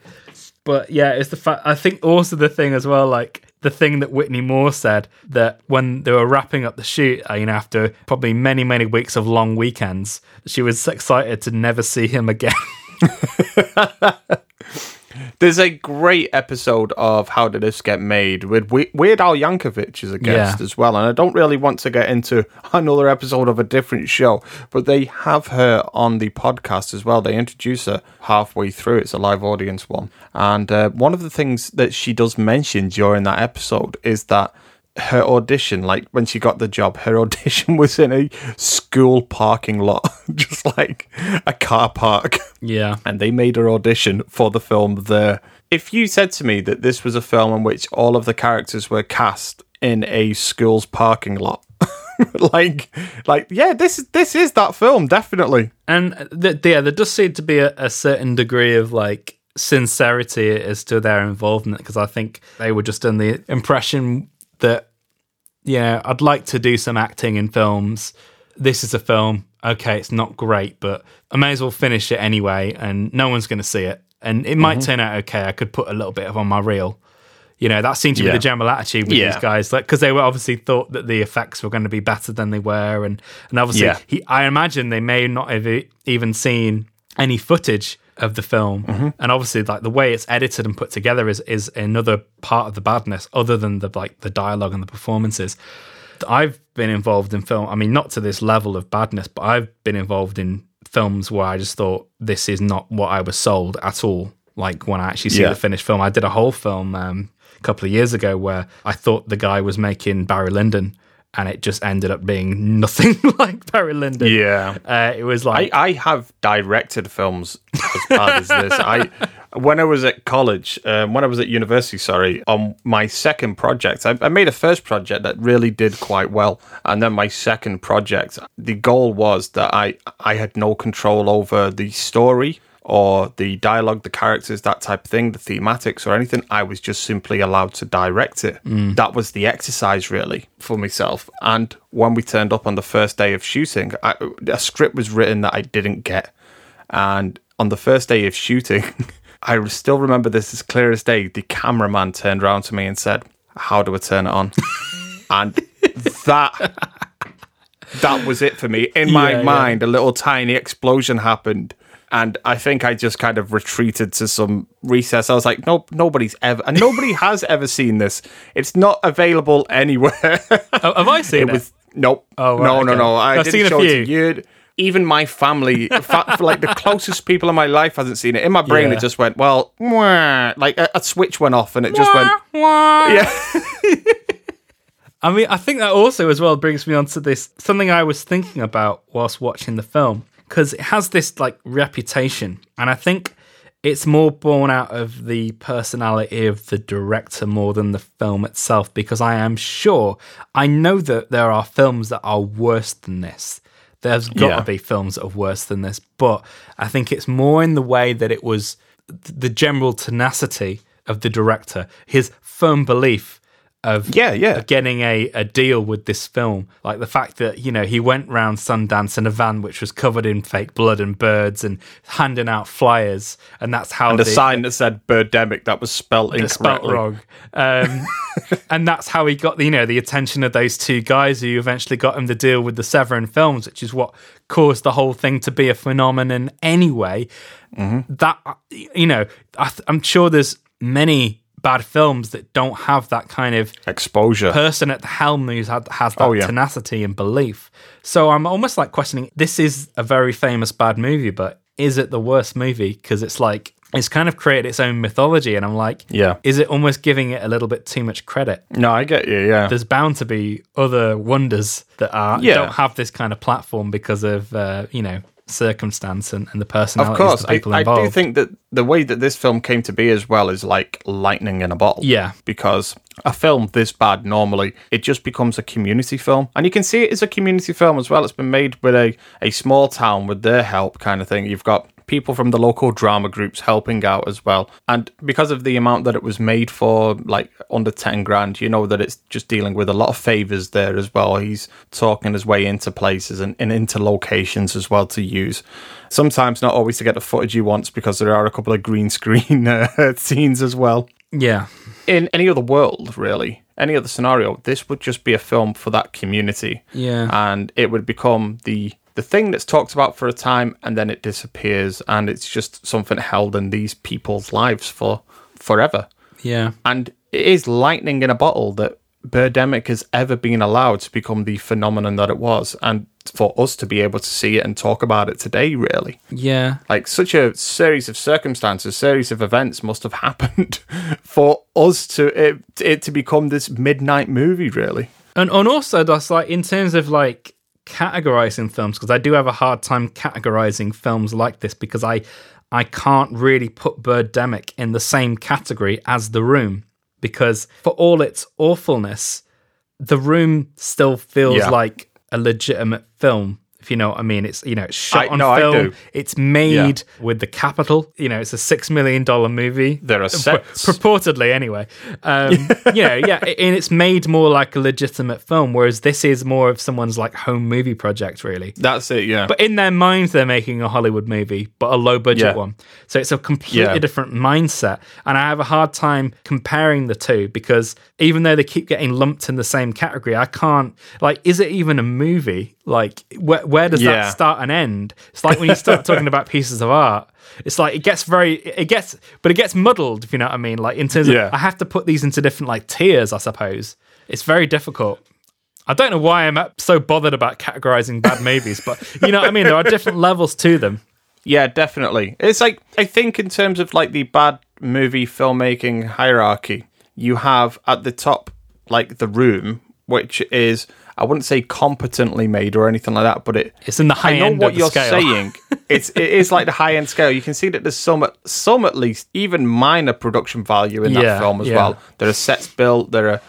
But yeah, it's the fact. I think also the thing as well, like the thing that Whitney Moore said that when they were wrapping up the shoot, uh, you know, after probably many many weeks of long weekends, she was excited to never see him again. There's a great episode of How Did This Get Made with We- Weird Al Yankovic as a guest Yeah. as well. And I don't really want to get into another episode of a different show, but they have her on the podcast as well. They introduce her halfway through. It's a live audience one. And uh, one of the things that she does mention during that episode is that her audition, like when she got the job, her audition was in a school parking lot, just like a car park yeah, and they made her audition for the film there. If you said to me that this was a film in which all of the characters were cast in a school's parking lot, like, like, yeah, this is this is that film, definitely. and uh, th- yeah, there does seem to be a, a certain degree of like sincerity as to their involvement because I think they were just in the impression that yeah, I'd like to do some acting in films. This is a film. Okay, it's not great, but I may as well finish it anyway, and no one's going to see it. And it might mm-hmm. turn out okay. I could put a little bit of on my reel. You know, that seemed to be the general attitude with Yeah. these guys, like because they were obviously thought that the effects were going to be better than they were, and and obviously, Yeah. he, I imagine they may not have even seen any footage of the film, Mm-hmm. and obviously, like the way it's edited and put together is is another part of the badness, other than the like the dialogue and the performances. I've been involved in film. I mean, not to this level of badness, but I've been involved in films where I just thought this is not what I was sold at all. Like when I actually see Yeah. the finished film, I did a whole film um, a couple of years ago where I thought the guy was making Barry Lyndon, and it just ended up being nothing like Barry Lyndon. Yeah. uh, it was I, like I have directed films as bad as this. I when I was at college, um, when I was at university, sorry, on my second project, I, I made a first project that really did quite well, and then my second project, the goal was that I I had no control over the story or the dialogue, the characters, that type of thing, the thematics or anything. I was just simply allowed to direct it. Mm. That was the exercise really for myself. And when we turned up on the first day of shooting, I, a script was written that I didn't get. And on the first day of shooting, I still remember this as clear as day. The cameraman turned around to me and said, How do I turn it on? and that that was it for me. In my Yeah, yeah. mind, a little tiny explosion happened. And I think I just kind of retreated to some recess. I was like, nope, nobody's ever, and nobody has ever seen this. It's not available anywhere. Oh, have I seen it? it was, nope. Oh, right, no, no, okay. no. I I've didn't seen a show it to few. you. Even my family, fa- like the closest people in my life, hasn't seen it. In my brain, Yeah. it just went, well, mwah, like a, a switch went off and it just went, yeah. I mean, I think that also as well brings me on to this something I was thinking about whilst watching the film because it has this like reputation, and I think it's more born out of the personality of the director more than the film itself because I am sure I know that there are films that are worse than this. There's got Yeah. to be films that are worse than this, but I think it's more in the way that it was th- the general tenacity of the director, his firm belief of Yeah, yeah. getting a, a deal with this film. Like the fact that, you know, he went round Sundance in a van which was covered in fake blood and birds and handing out flyers. And that's how And a the- sign that said Birdemic that was spelt incorrectly. spelt wrong. Um, and that's how he got the, you know, the attention of those two guys who eventually got him the deal with the Severin films, which is what caused the whole thing to be a phenomenon anyway. That, you know, I th- I'm sure there's many bad films that don't have that kind of Exposure. person at the helm who had, has that Oh, yeah. tenacity and belief. So I'm almost like questioning this is a very famous bad movie, but is it the worst movie? Because it's like, it's kind of created its own mythology. And I'm like, Yeah. is it almost giving it a little bit too much credit? no, I get you, yeah. There's bound to be other wonders that are Yeah. don't have this kind of platform because of, uh, you know, circumstance and, and the personalities Of course, of I, people I involved. do think that the way that this film came to be as well is like lightning in a bottle. Yeah. Because a film this bad normally, it just becomes a community film. And you can see it is a community film as well. It's been made with a, a small town with their help kind of thing. You've got people from the local drama groups helping out as well. And because of the amount that it was made for, like under 10 grand, you know that it's just dealing with a lot of favors there as well. He's talking his way into places and, and into locations as well to use. Sometimes not always to get the footage he wants because there are a couple of green screen uh, scenes as well. yeah. In any other world, really, any other scenario, this would just be a film for that community Yeah. and it would become the the thing that's talked about for a time and then it disappears and it's just something held in these people's lives for forever Yeah. and it is lightning in a bottle that Birdemic has ever been allowed to become the phenomenon that it was and for us to be able to see it and talk about it today really Yeah. like such a series of circumstances series of events must have happened for us to it, it to become this midnight movie really And and also that's like in terms of like categorizing films because I do have a hard time categorizing films like this because I I can't really put Birdemic in the same category as The Room because for all its awfulness, The Room still feels Yeah. like a legitimate film. If you know what I mean, it's you know it's shot I- on no, film. It's made with the capital. You know, it's a six million dollar movie. There are sets. purportedly anyway. Um, you know, yeah, and it's made more like a legitimate film, whereas this is more of someone's like home movie project, really. that's it yeah But in their minds, they're making a Hollywood movie, but a low budget Yeah. one. So it's a completely Yeah. different mindset. And I have a hard time comparing the two because even though they keep getting lumped in the same category, I can't, like, is it even a movie? Like, where, where does Yeah. that start and end? It's like when you start talking about pieces of art. It's like it gets very, it gets, but it gets muddled, if you know what I mean. Like in terms of, Yeah. I have to put these into different like tiers, I suppose. It's very difficult. I don't know why I'm so bothered about categorizing bad movies, but you know what I mean. There are different levels to them. Yeah, definitely. It's like I think in terms of like the bad movie filmmaking hierarchy, you have at the top like the room, which is I wouldn't say competently made or anything like that, but it It's in the high I know end what you're scale. saying. It's it is like the high end scale. You can see that there's some some at least even minor production value in that Yeah, film as yeah. well. There are sets built. There are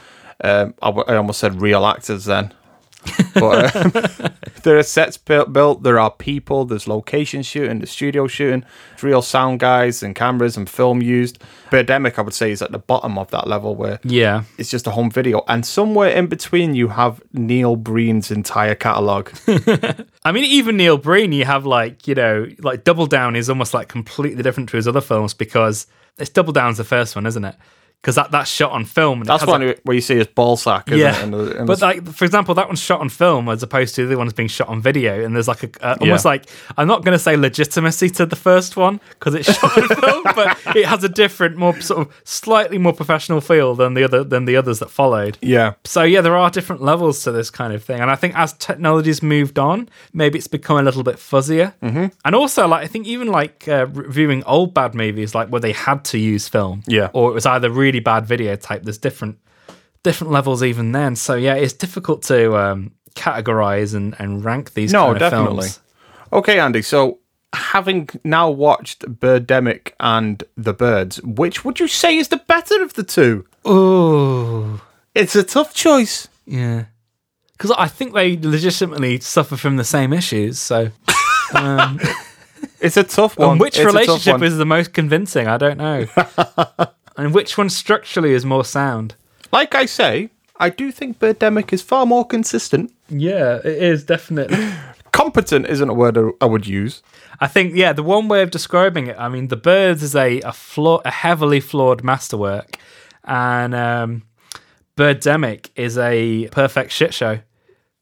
um, I, w- I almost said real actors then. But uh, there are sets built, built. There are people. There's location shooting, there's studio shooting, there's real sound guys and cameras and film used. Birdemic, I would say, is at the bottom of that level where Yeah. it's just a home video, and somewhere in between you have Neil Breen's entire catalog. I mean, even Neil Breen, you have like, you know, like Double Down is almost like completely different to his other films because it's Double Down's the first one, isn't it? Because that, that's shot on film. and That's one where you see his ball sack. Yeah, It? in the- in but like for example, that one's shot on film as opposed to the other one's being shot on video, and there's like a uh, almost Yeah. like I'm not going to say legitimacy to the first one because it's shot on film, but it has a different, more sort of slightly more professional feel than the other than the others that followed. yeah, So yeah, there are different levels to this kind of thing, and I think as technology's moved on, maybe it's become a little bit fuzzier. Mm-hmm. And also, like I think even like uh, reviewing old bad movies, like where they had to use film, Yeah. or it was either really bad video videotape. There's different different levels even then. So yeah, it's difficult to um, categorize and, and rank these No, kind of definitely. films. Okay, Andy. So having now watched Birdemic and The Birds, which would you say is the better of the two? Oh, It's a tough choice. yeah. Because I think they legitimately suffer from the same issues. So, It's a tough one. and which It's relationship one. is the most convincing? I don't know. and which one structurally is more sound? Like I say, I do think Birdemic is far more consistent. Yeah, it is definitely. Competent isn't a word I- I would use. I think yeah, the one way of describing it. I mean, the birds is a a, flaw, a heavily flawed masterwork, and um, Birdemic is a perfect shit show.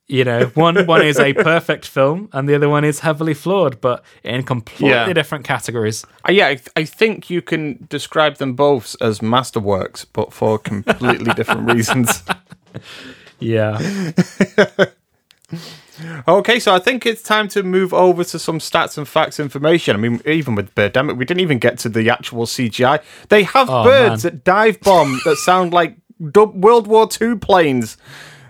You know, one one is a perfect film, and the other one is heavily flawed, but in completely Yeah. different categories. Uh, yeah, I, I think you can describe them both as masterworks, but for completely different reasons. Yeah, Okay, so I think it's time to move over to some stats and facts information. I mean, even with Birdemic, we didn't even get to the actual CGI. They have Oh, birds man. that dive bomb that sound like World War II planes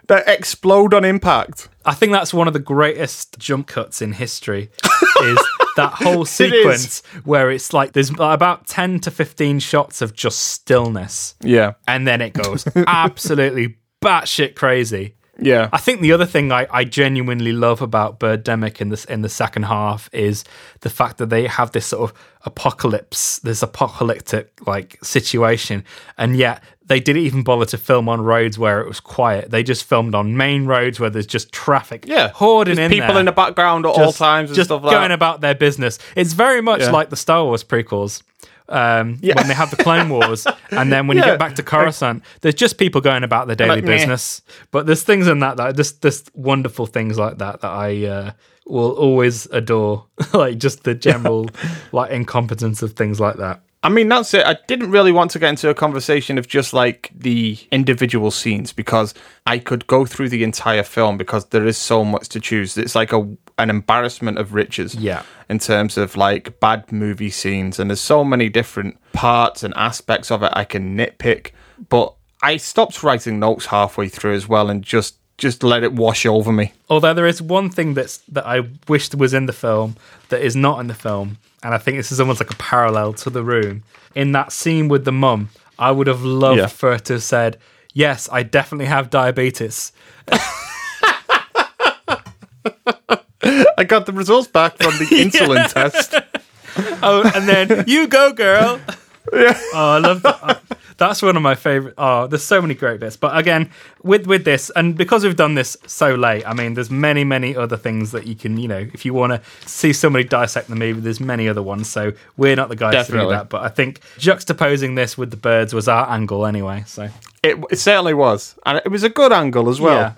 that explode on impact. I think that's one of the greatest jump cuts in history. is that whole sequence where it's like there's about ten to fifteen shots of just stillness. Yeah, and then it goes absolutely batshit crazy. yeah. I think the other thing I, I genuinely love about Birdemic in this in the second half is the fact that they have this sort of apocalypse, this apocalyptic like situation, and yet they didn't even bother to film on roads where it was quiet. They just filmed on main roads where there's just traffic, Yeah, hoarding in people there, in the background at all times and just stuff like going that. about their business. It's very much Yeah. like the Star Wars prequels. Um, when they have the Clone Wars, and then when you get back to Coruscant, there's just people going about their daily Like, meh. business. But there's things in that that just just wonderful things like that that I uh, will always adore, like just the general like incompetence of things like that. I mean, that's it. I didn't really want to get into a conversation of just like the individual scenes because I could go through the entire film because there is so much to choose. It's like a an embarrassment of riches. Yeah. In terms of like bad movie scenes, and there's so many different parts and aspects of it I can nitpick. But I stopped writing notes halfway through as well, and just just let it wash over me. Although there is one thing that's that I wished was in the film that is not in the film, and I think this is almost like a parallel to the room. In that scene with the mum, I would have loved Yeah. for her to have said, "Yes, I definitely have diabetes." I got the results back from the insulin test. Oh, and then you go, girl. Yeah. Oh, I love that. That's one of my favorite. Oh, there's so many great bits. But again, with with this, and because we've done this so late, I mean, there's many, many other things that you can, you know, if you want to see somebody dissect the movie, there's many other ones. So we're not the guys to Definitely. do that. But I think juxtaposing this with the birds was our angle anyway. So It, it certainly was, and it was a good angle as well. Yeah.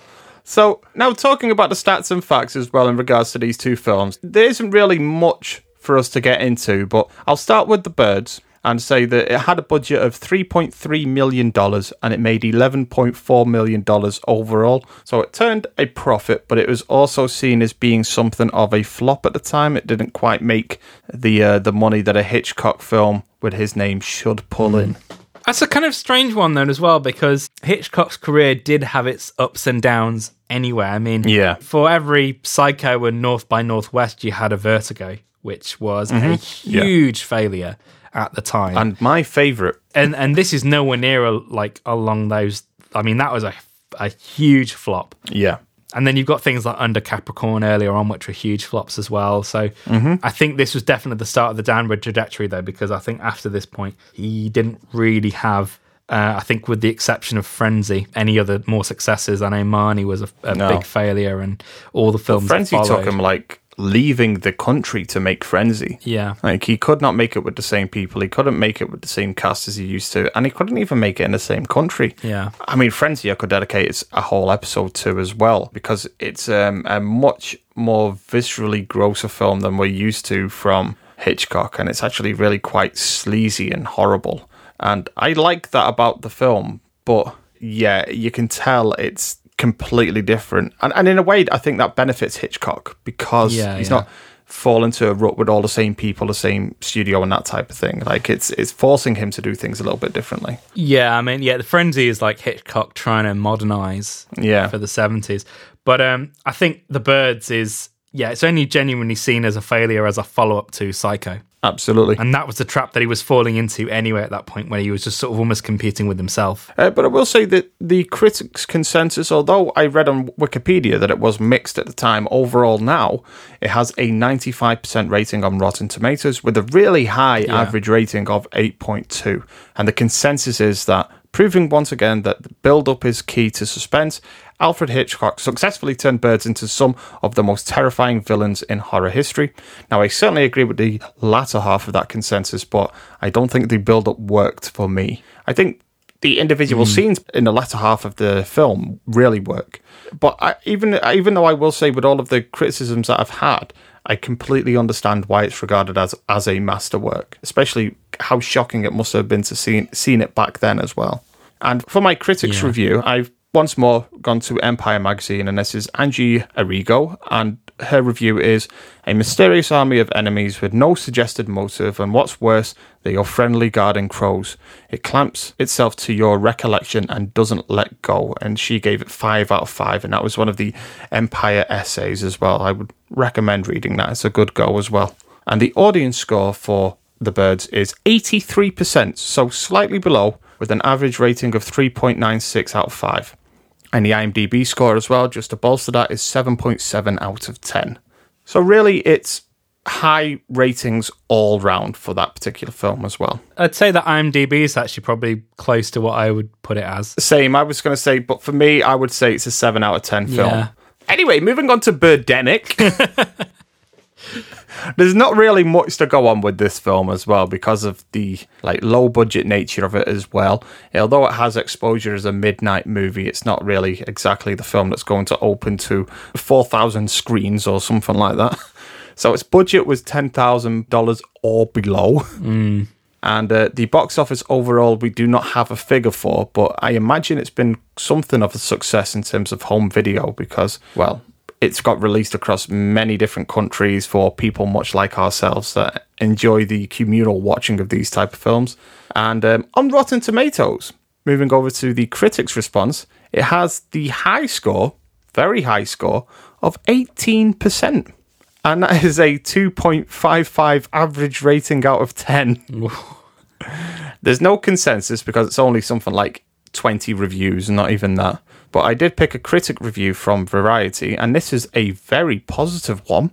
So now talking about the stats and facts as well in regards to these two films, there isn't really much for us to get into, but I'll start with the birds and say that it had a budget of $3.3 million and it made $11.4 million overall. So it turned a profit, but it was also seen as being something of a flop at the time. It didn't quite make the uh, the money that a Hitchcock film with his name should pull in. That's a kind of strange one, though, as well, because Hitchcock's career did have its ups and downs anyway. I mean, Yeah. for every Psycho and North by Northwest, you had a Vertigo, which was a huge failure at the time. And my favourite and and this is nowhere near like along those. I mean, that was a a huge flop. yeah. And then you've got things like Under Capricorn earlier on, which were huge flops as well. So Mm-hmm. I think this was definitely the start of the downward trajectory, though, because I think after this point, he didn't really have. Uh, I think, with the exception of Frenzy, any other more successes. I know Marnie was a, a No. big failure, and all the films. Frenzy took him like leaving the country to make Frenzy. Yeah, Like he could not make it with the same people. He couldn't make it with the same cast as he used to, and he couldn't even make it in the same country. Yeah. I mean, Frenzy, I could dedicate a whole episode to as well because it's um, a much more viscerally grosser film than we're used to from Hitchcock, and it's actually really quite sleazy and horrible. And I like that about the film, but yeah, you can tell it's completely different. And, and in a way, I think that benefits Hitchcock because Yeah, he's yeah. not falling into a rut with all the same people, the same studio, and that type of thing. Like it's it's forcing him to do things a little bit differently. Yeah, I mean, yeah, the Frenzy is like Hitchcock trying to modernize Yeah. for the 70s. But um, I think The Birds is, yeah, it's only genuinely seen as a failure as a follow up to Psycho. Absolutely. And that was the trap that he was falling into anyway at that point where he was just sort of almost competing with himself. Uh, but I will say that the critics' consensus, although I read on Wikipedia that it was mixed at the time, overall now it has a 95% rating on Rotten Tomatoes with a really high Yeah. average rating of 8.2. And the consensus is that, proving once again that the build up is key to suspense, Alfred Hitchcock successfully turned birds into some of the most terrifying villains in horror history. Now, I certainly agree with the latter half of that consensus, but I don't think the build up worked for me. I think the individual hmm. scenes in the latter half of the film really work. But I, even even though I will say with all of the criticisms that I've had, I completely understand why it's regarded as as a masterwork, especially how shocking it must have been to see seen it back then as well. And for my critics Yeah. review, I've once more gone to Empire magazine, and this is Angie Errigo, and her review is a mysterious army of enemies with no suggested motive, and what's worse, they are friendly garden crows. It clamps itself to your recollection and doesn't let go. And she gave it five out of five, and that was one of the Empire essays as well. I would recommend reading that; it's a good go as well. And the audience score for the birds is 83%, so slightly below, with an average rating of 3.96 out of 5. And the IMDb score as well, just to bolster that, is 7.7 out of 10. So really, it's high ratings all round for that particular film as well. I'd say that IMDb is actually probably close to what I would put it as. Same, I was going to say, but for me, I would say it's a 7 out of 10 film. Yeah. Anyway, moving on to Birdemic. There's not really much to go on with this film as well because of the like low budget nature of it as well. Although it has exposure as a midnight movie, it's not really exactly the film that's going to open to 4,000 screens or something like that. So its budget was $10,000 or below. And uh, the box office overall, we do not have a figure for, but I imagine it's been something of a success in terms of home video because, well, it's got released across many different countries for people much like ourselves that enjoy the communal watching of these type of films. And um, on Rotten Tomatoes, moving over to the critics' response, it has the high score, very high score, of 18%. And that is a 2.55 average rating out of 10. There's no consensus because it's only something like 20 reviews, not even that. But I did pick a critic review from Variety, and this is a very positive one.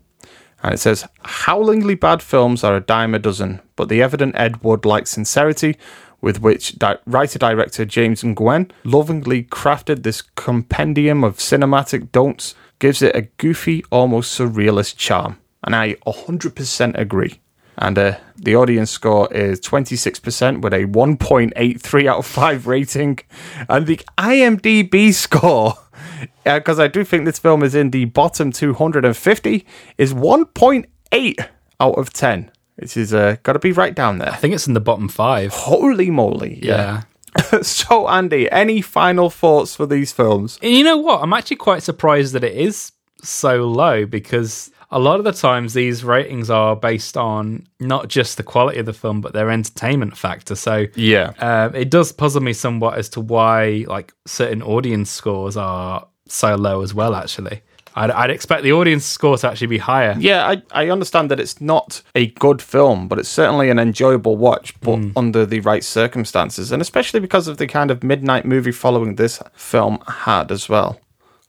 And it says, Howlingly bad films are a dime a dozen, but the evident Ed Wood like sincerity with which di- writer director James Nguyen lovingly crafted this compendium of cinematic don'ts gives it a goofy, almost surrealist charm. And I 100% agree. And uh, the audience score is 26% with a 1.83 out of 5 rating. And the IMDb score, because I do think this film is in the bottom 250, is 1.8 out of 10. Which is uh, got to be right down there. I think it's in the bottom five. Holy moly. Yeah. so, Andy, any final thoughts for these films? And you know what? I'm actually quite surprised that it is so low because a lot of the times these ratings are based on not just the quality of the film, but their entertainment factor. So Yeah. um, it does puzzle me somewhat as to why like certain audience scores are so low as well. Actually, I'd, I'd expect the audience score to actually be higher. Yeah, I, I understand that it's not a good film, but it's certainly an enjoyable watch, but under the right circumstances, and especially because of the kind of midnight movie following this film had as well.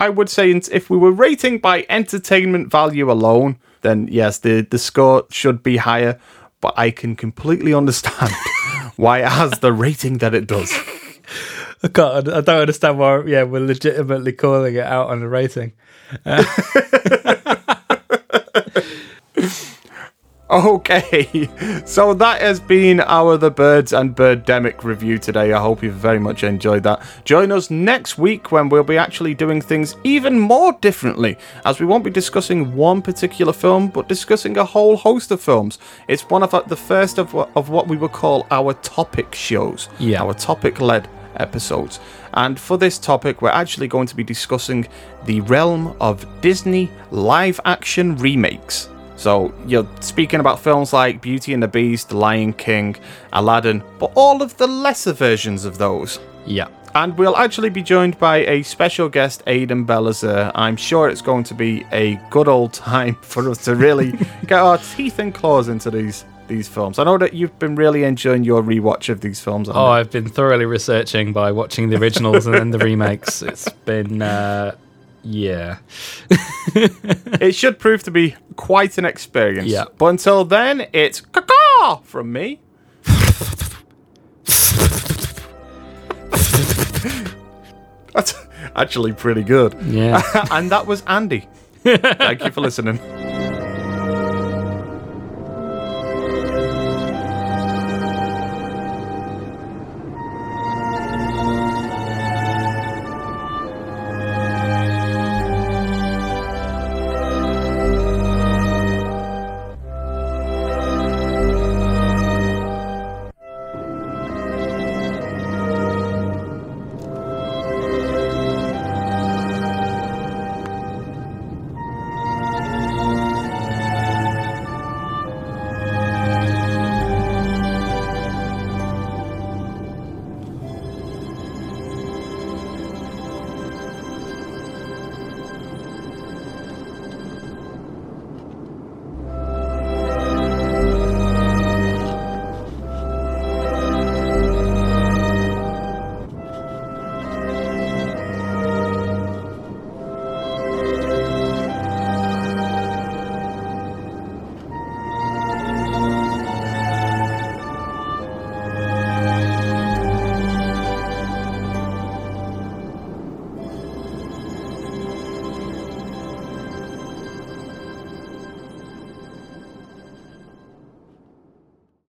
I would say if we were rating by entertainment value alone, then yes, the, the score should be higher, but I can completely understand why it has the rating that it does. I can't. I don't understand why. Yeah, we're legitimately calling it out on the rating. Uh, Okay, so that has been our The Birds and Birdemic review today. I hope you've very much enjoyed that. Join us next week when we'll be actually doing things even more differently, as we won't be discussing one particular film, but discussing a whole host of films. It's one of uh, the first of what, of what we would call our topic shows, Yeah. our topic-led episodes. And for this topic, we're actually going to be discussing the realm of Disney live-action remakes. So you're speaking about films like Beauty and the Beast, The Lion King, Aladdin, but all of the lesser versions of those. Yeah. And we'll actually be joined by a special guest, Aidan Bellazur. I'm sure it's going to be a good old time for us to really get our teeth and claws into these these films. I know that you've been really enjoying your rewatch of these films. Oh, I've been thoroughly researching by watching the originals and then the remakes. It's been, uh, yeah. it should prove to be quite an experience. Yeah. But until then, it's caw from me. That's actually pretty good. Yeah. and that was Andy. Thank you for listening.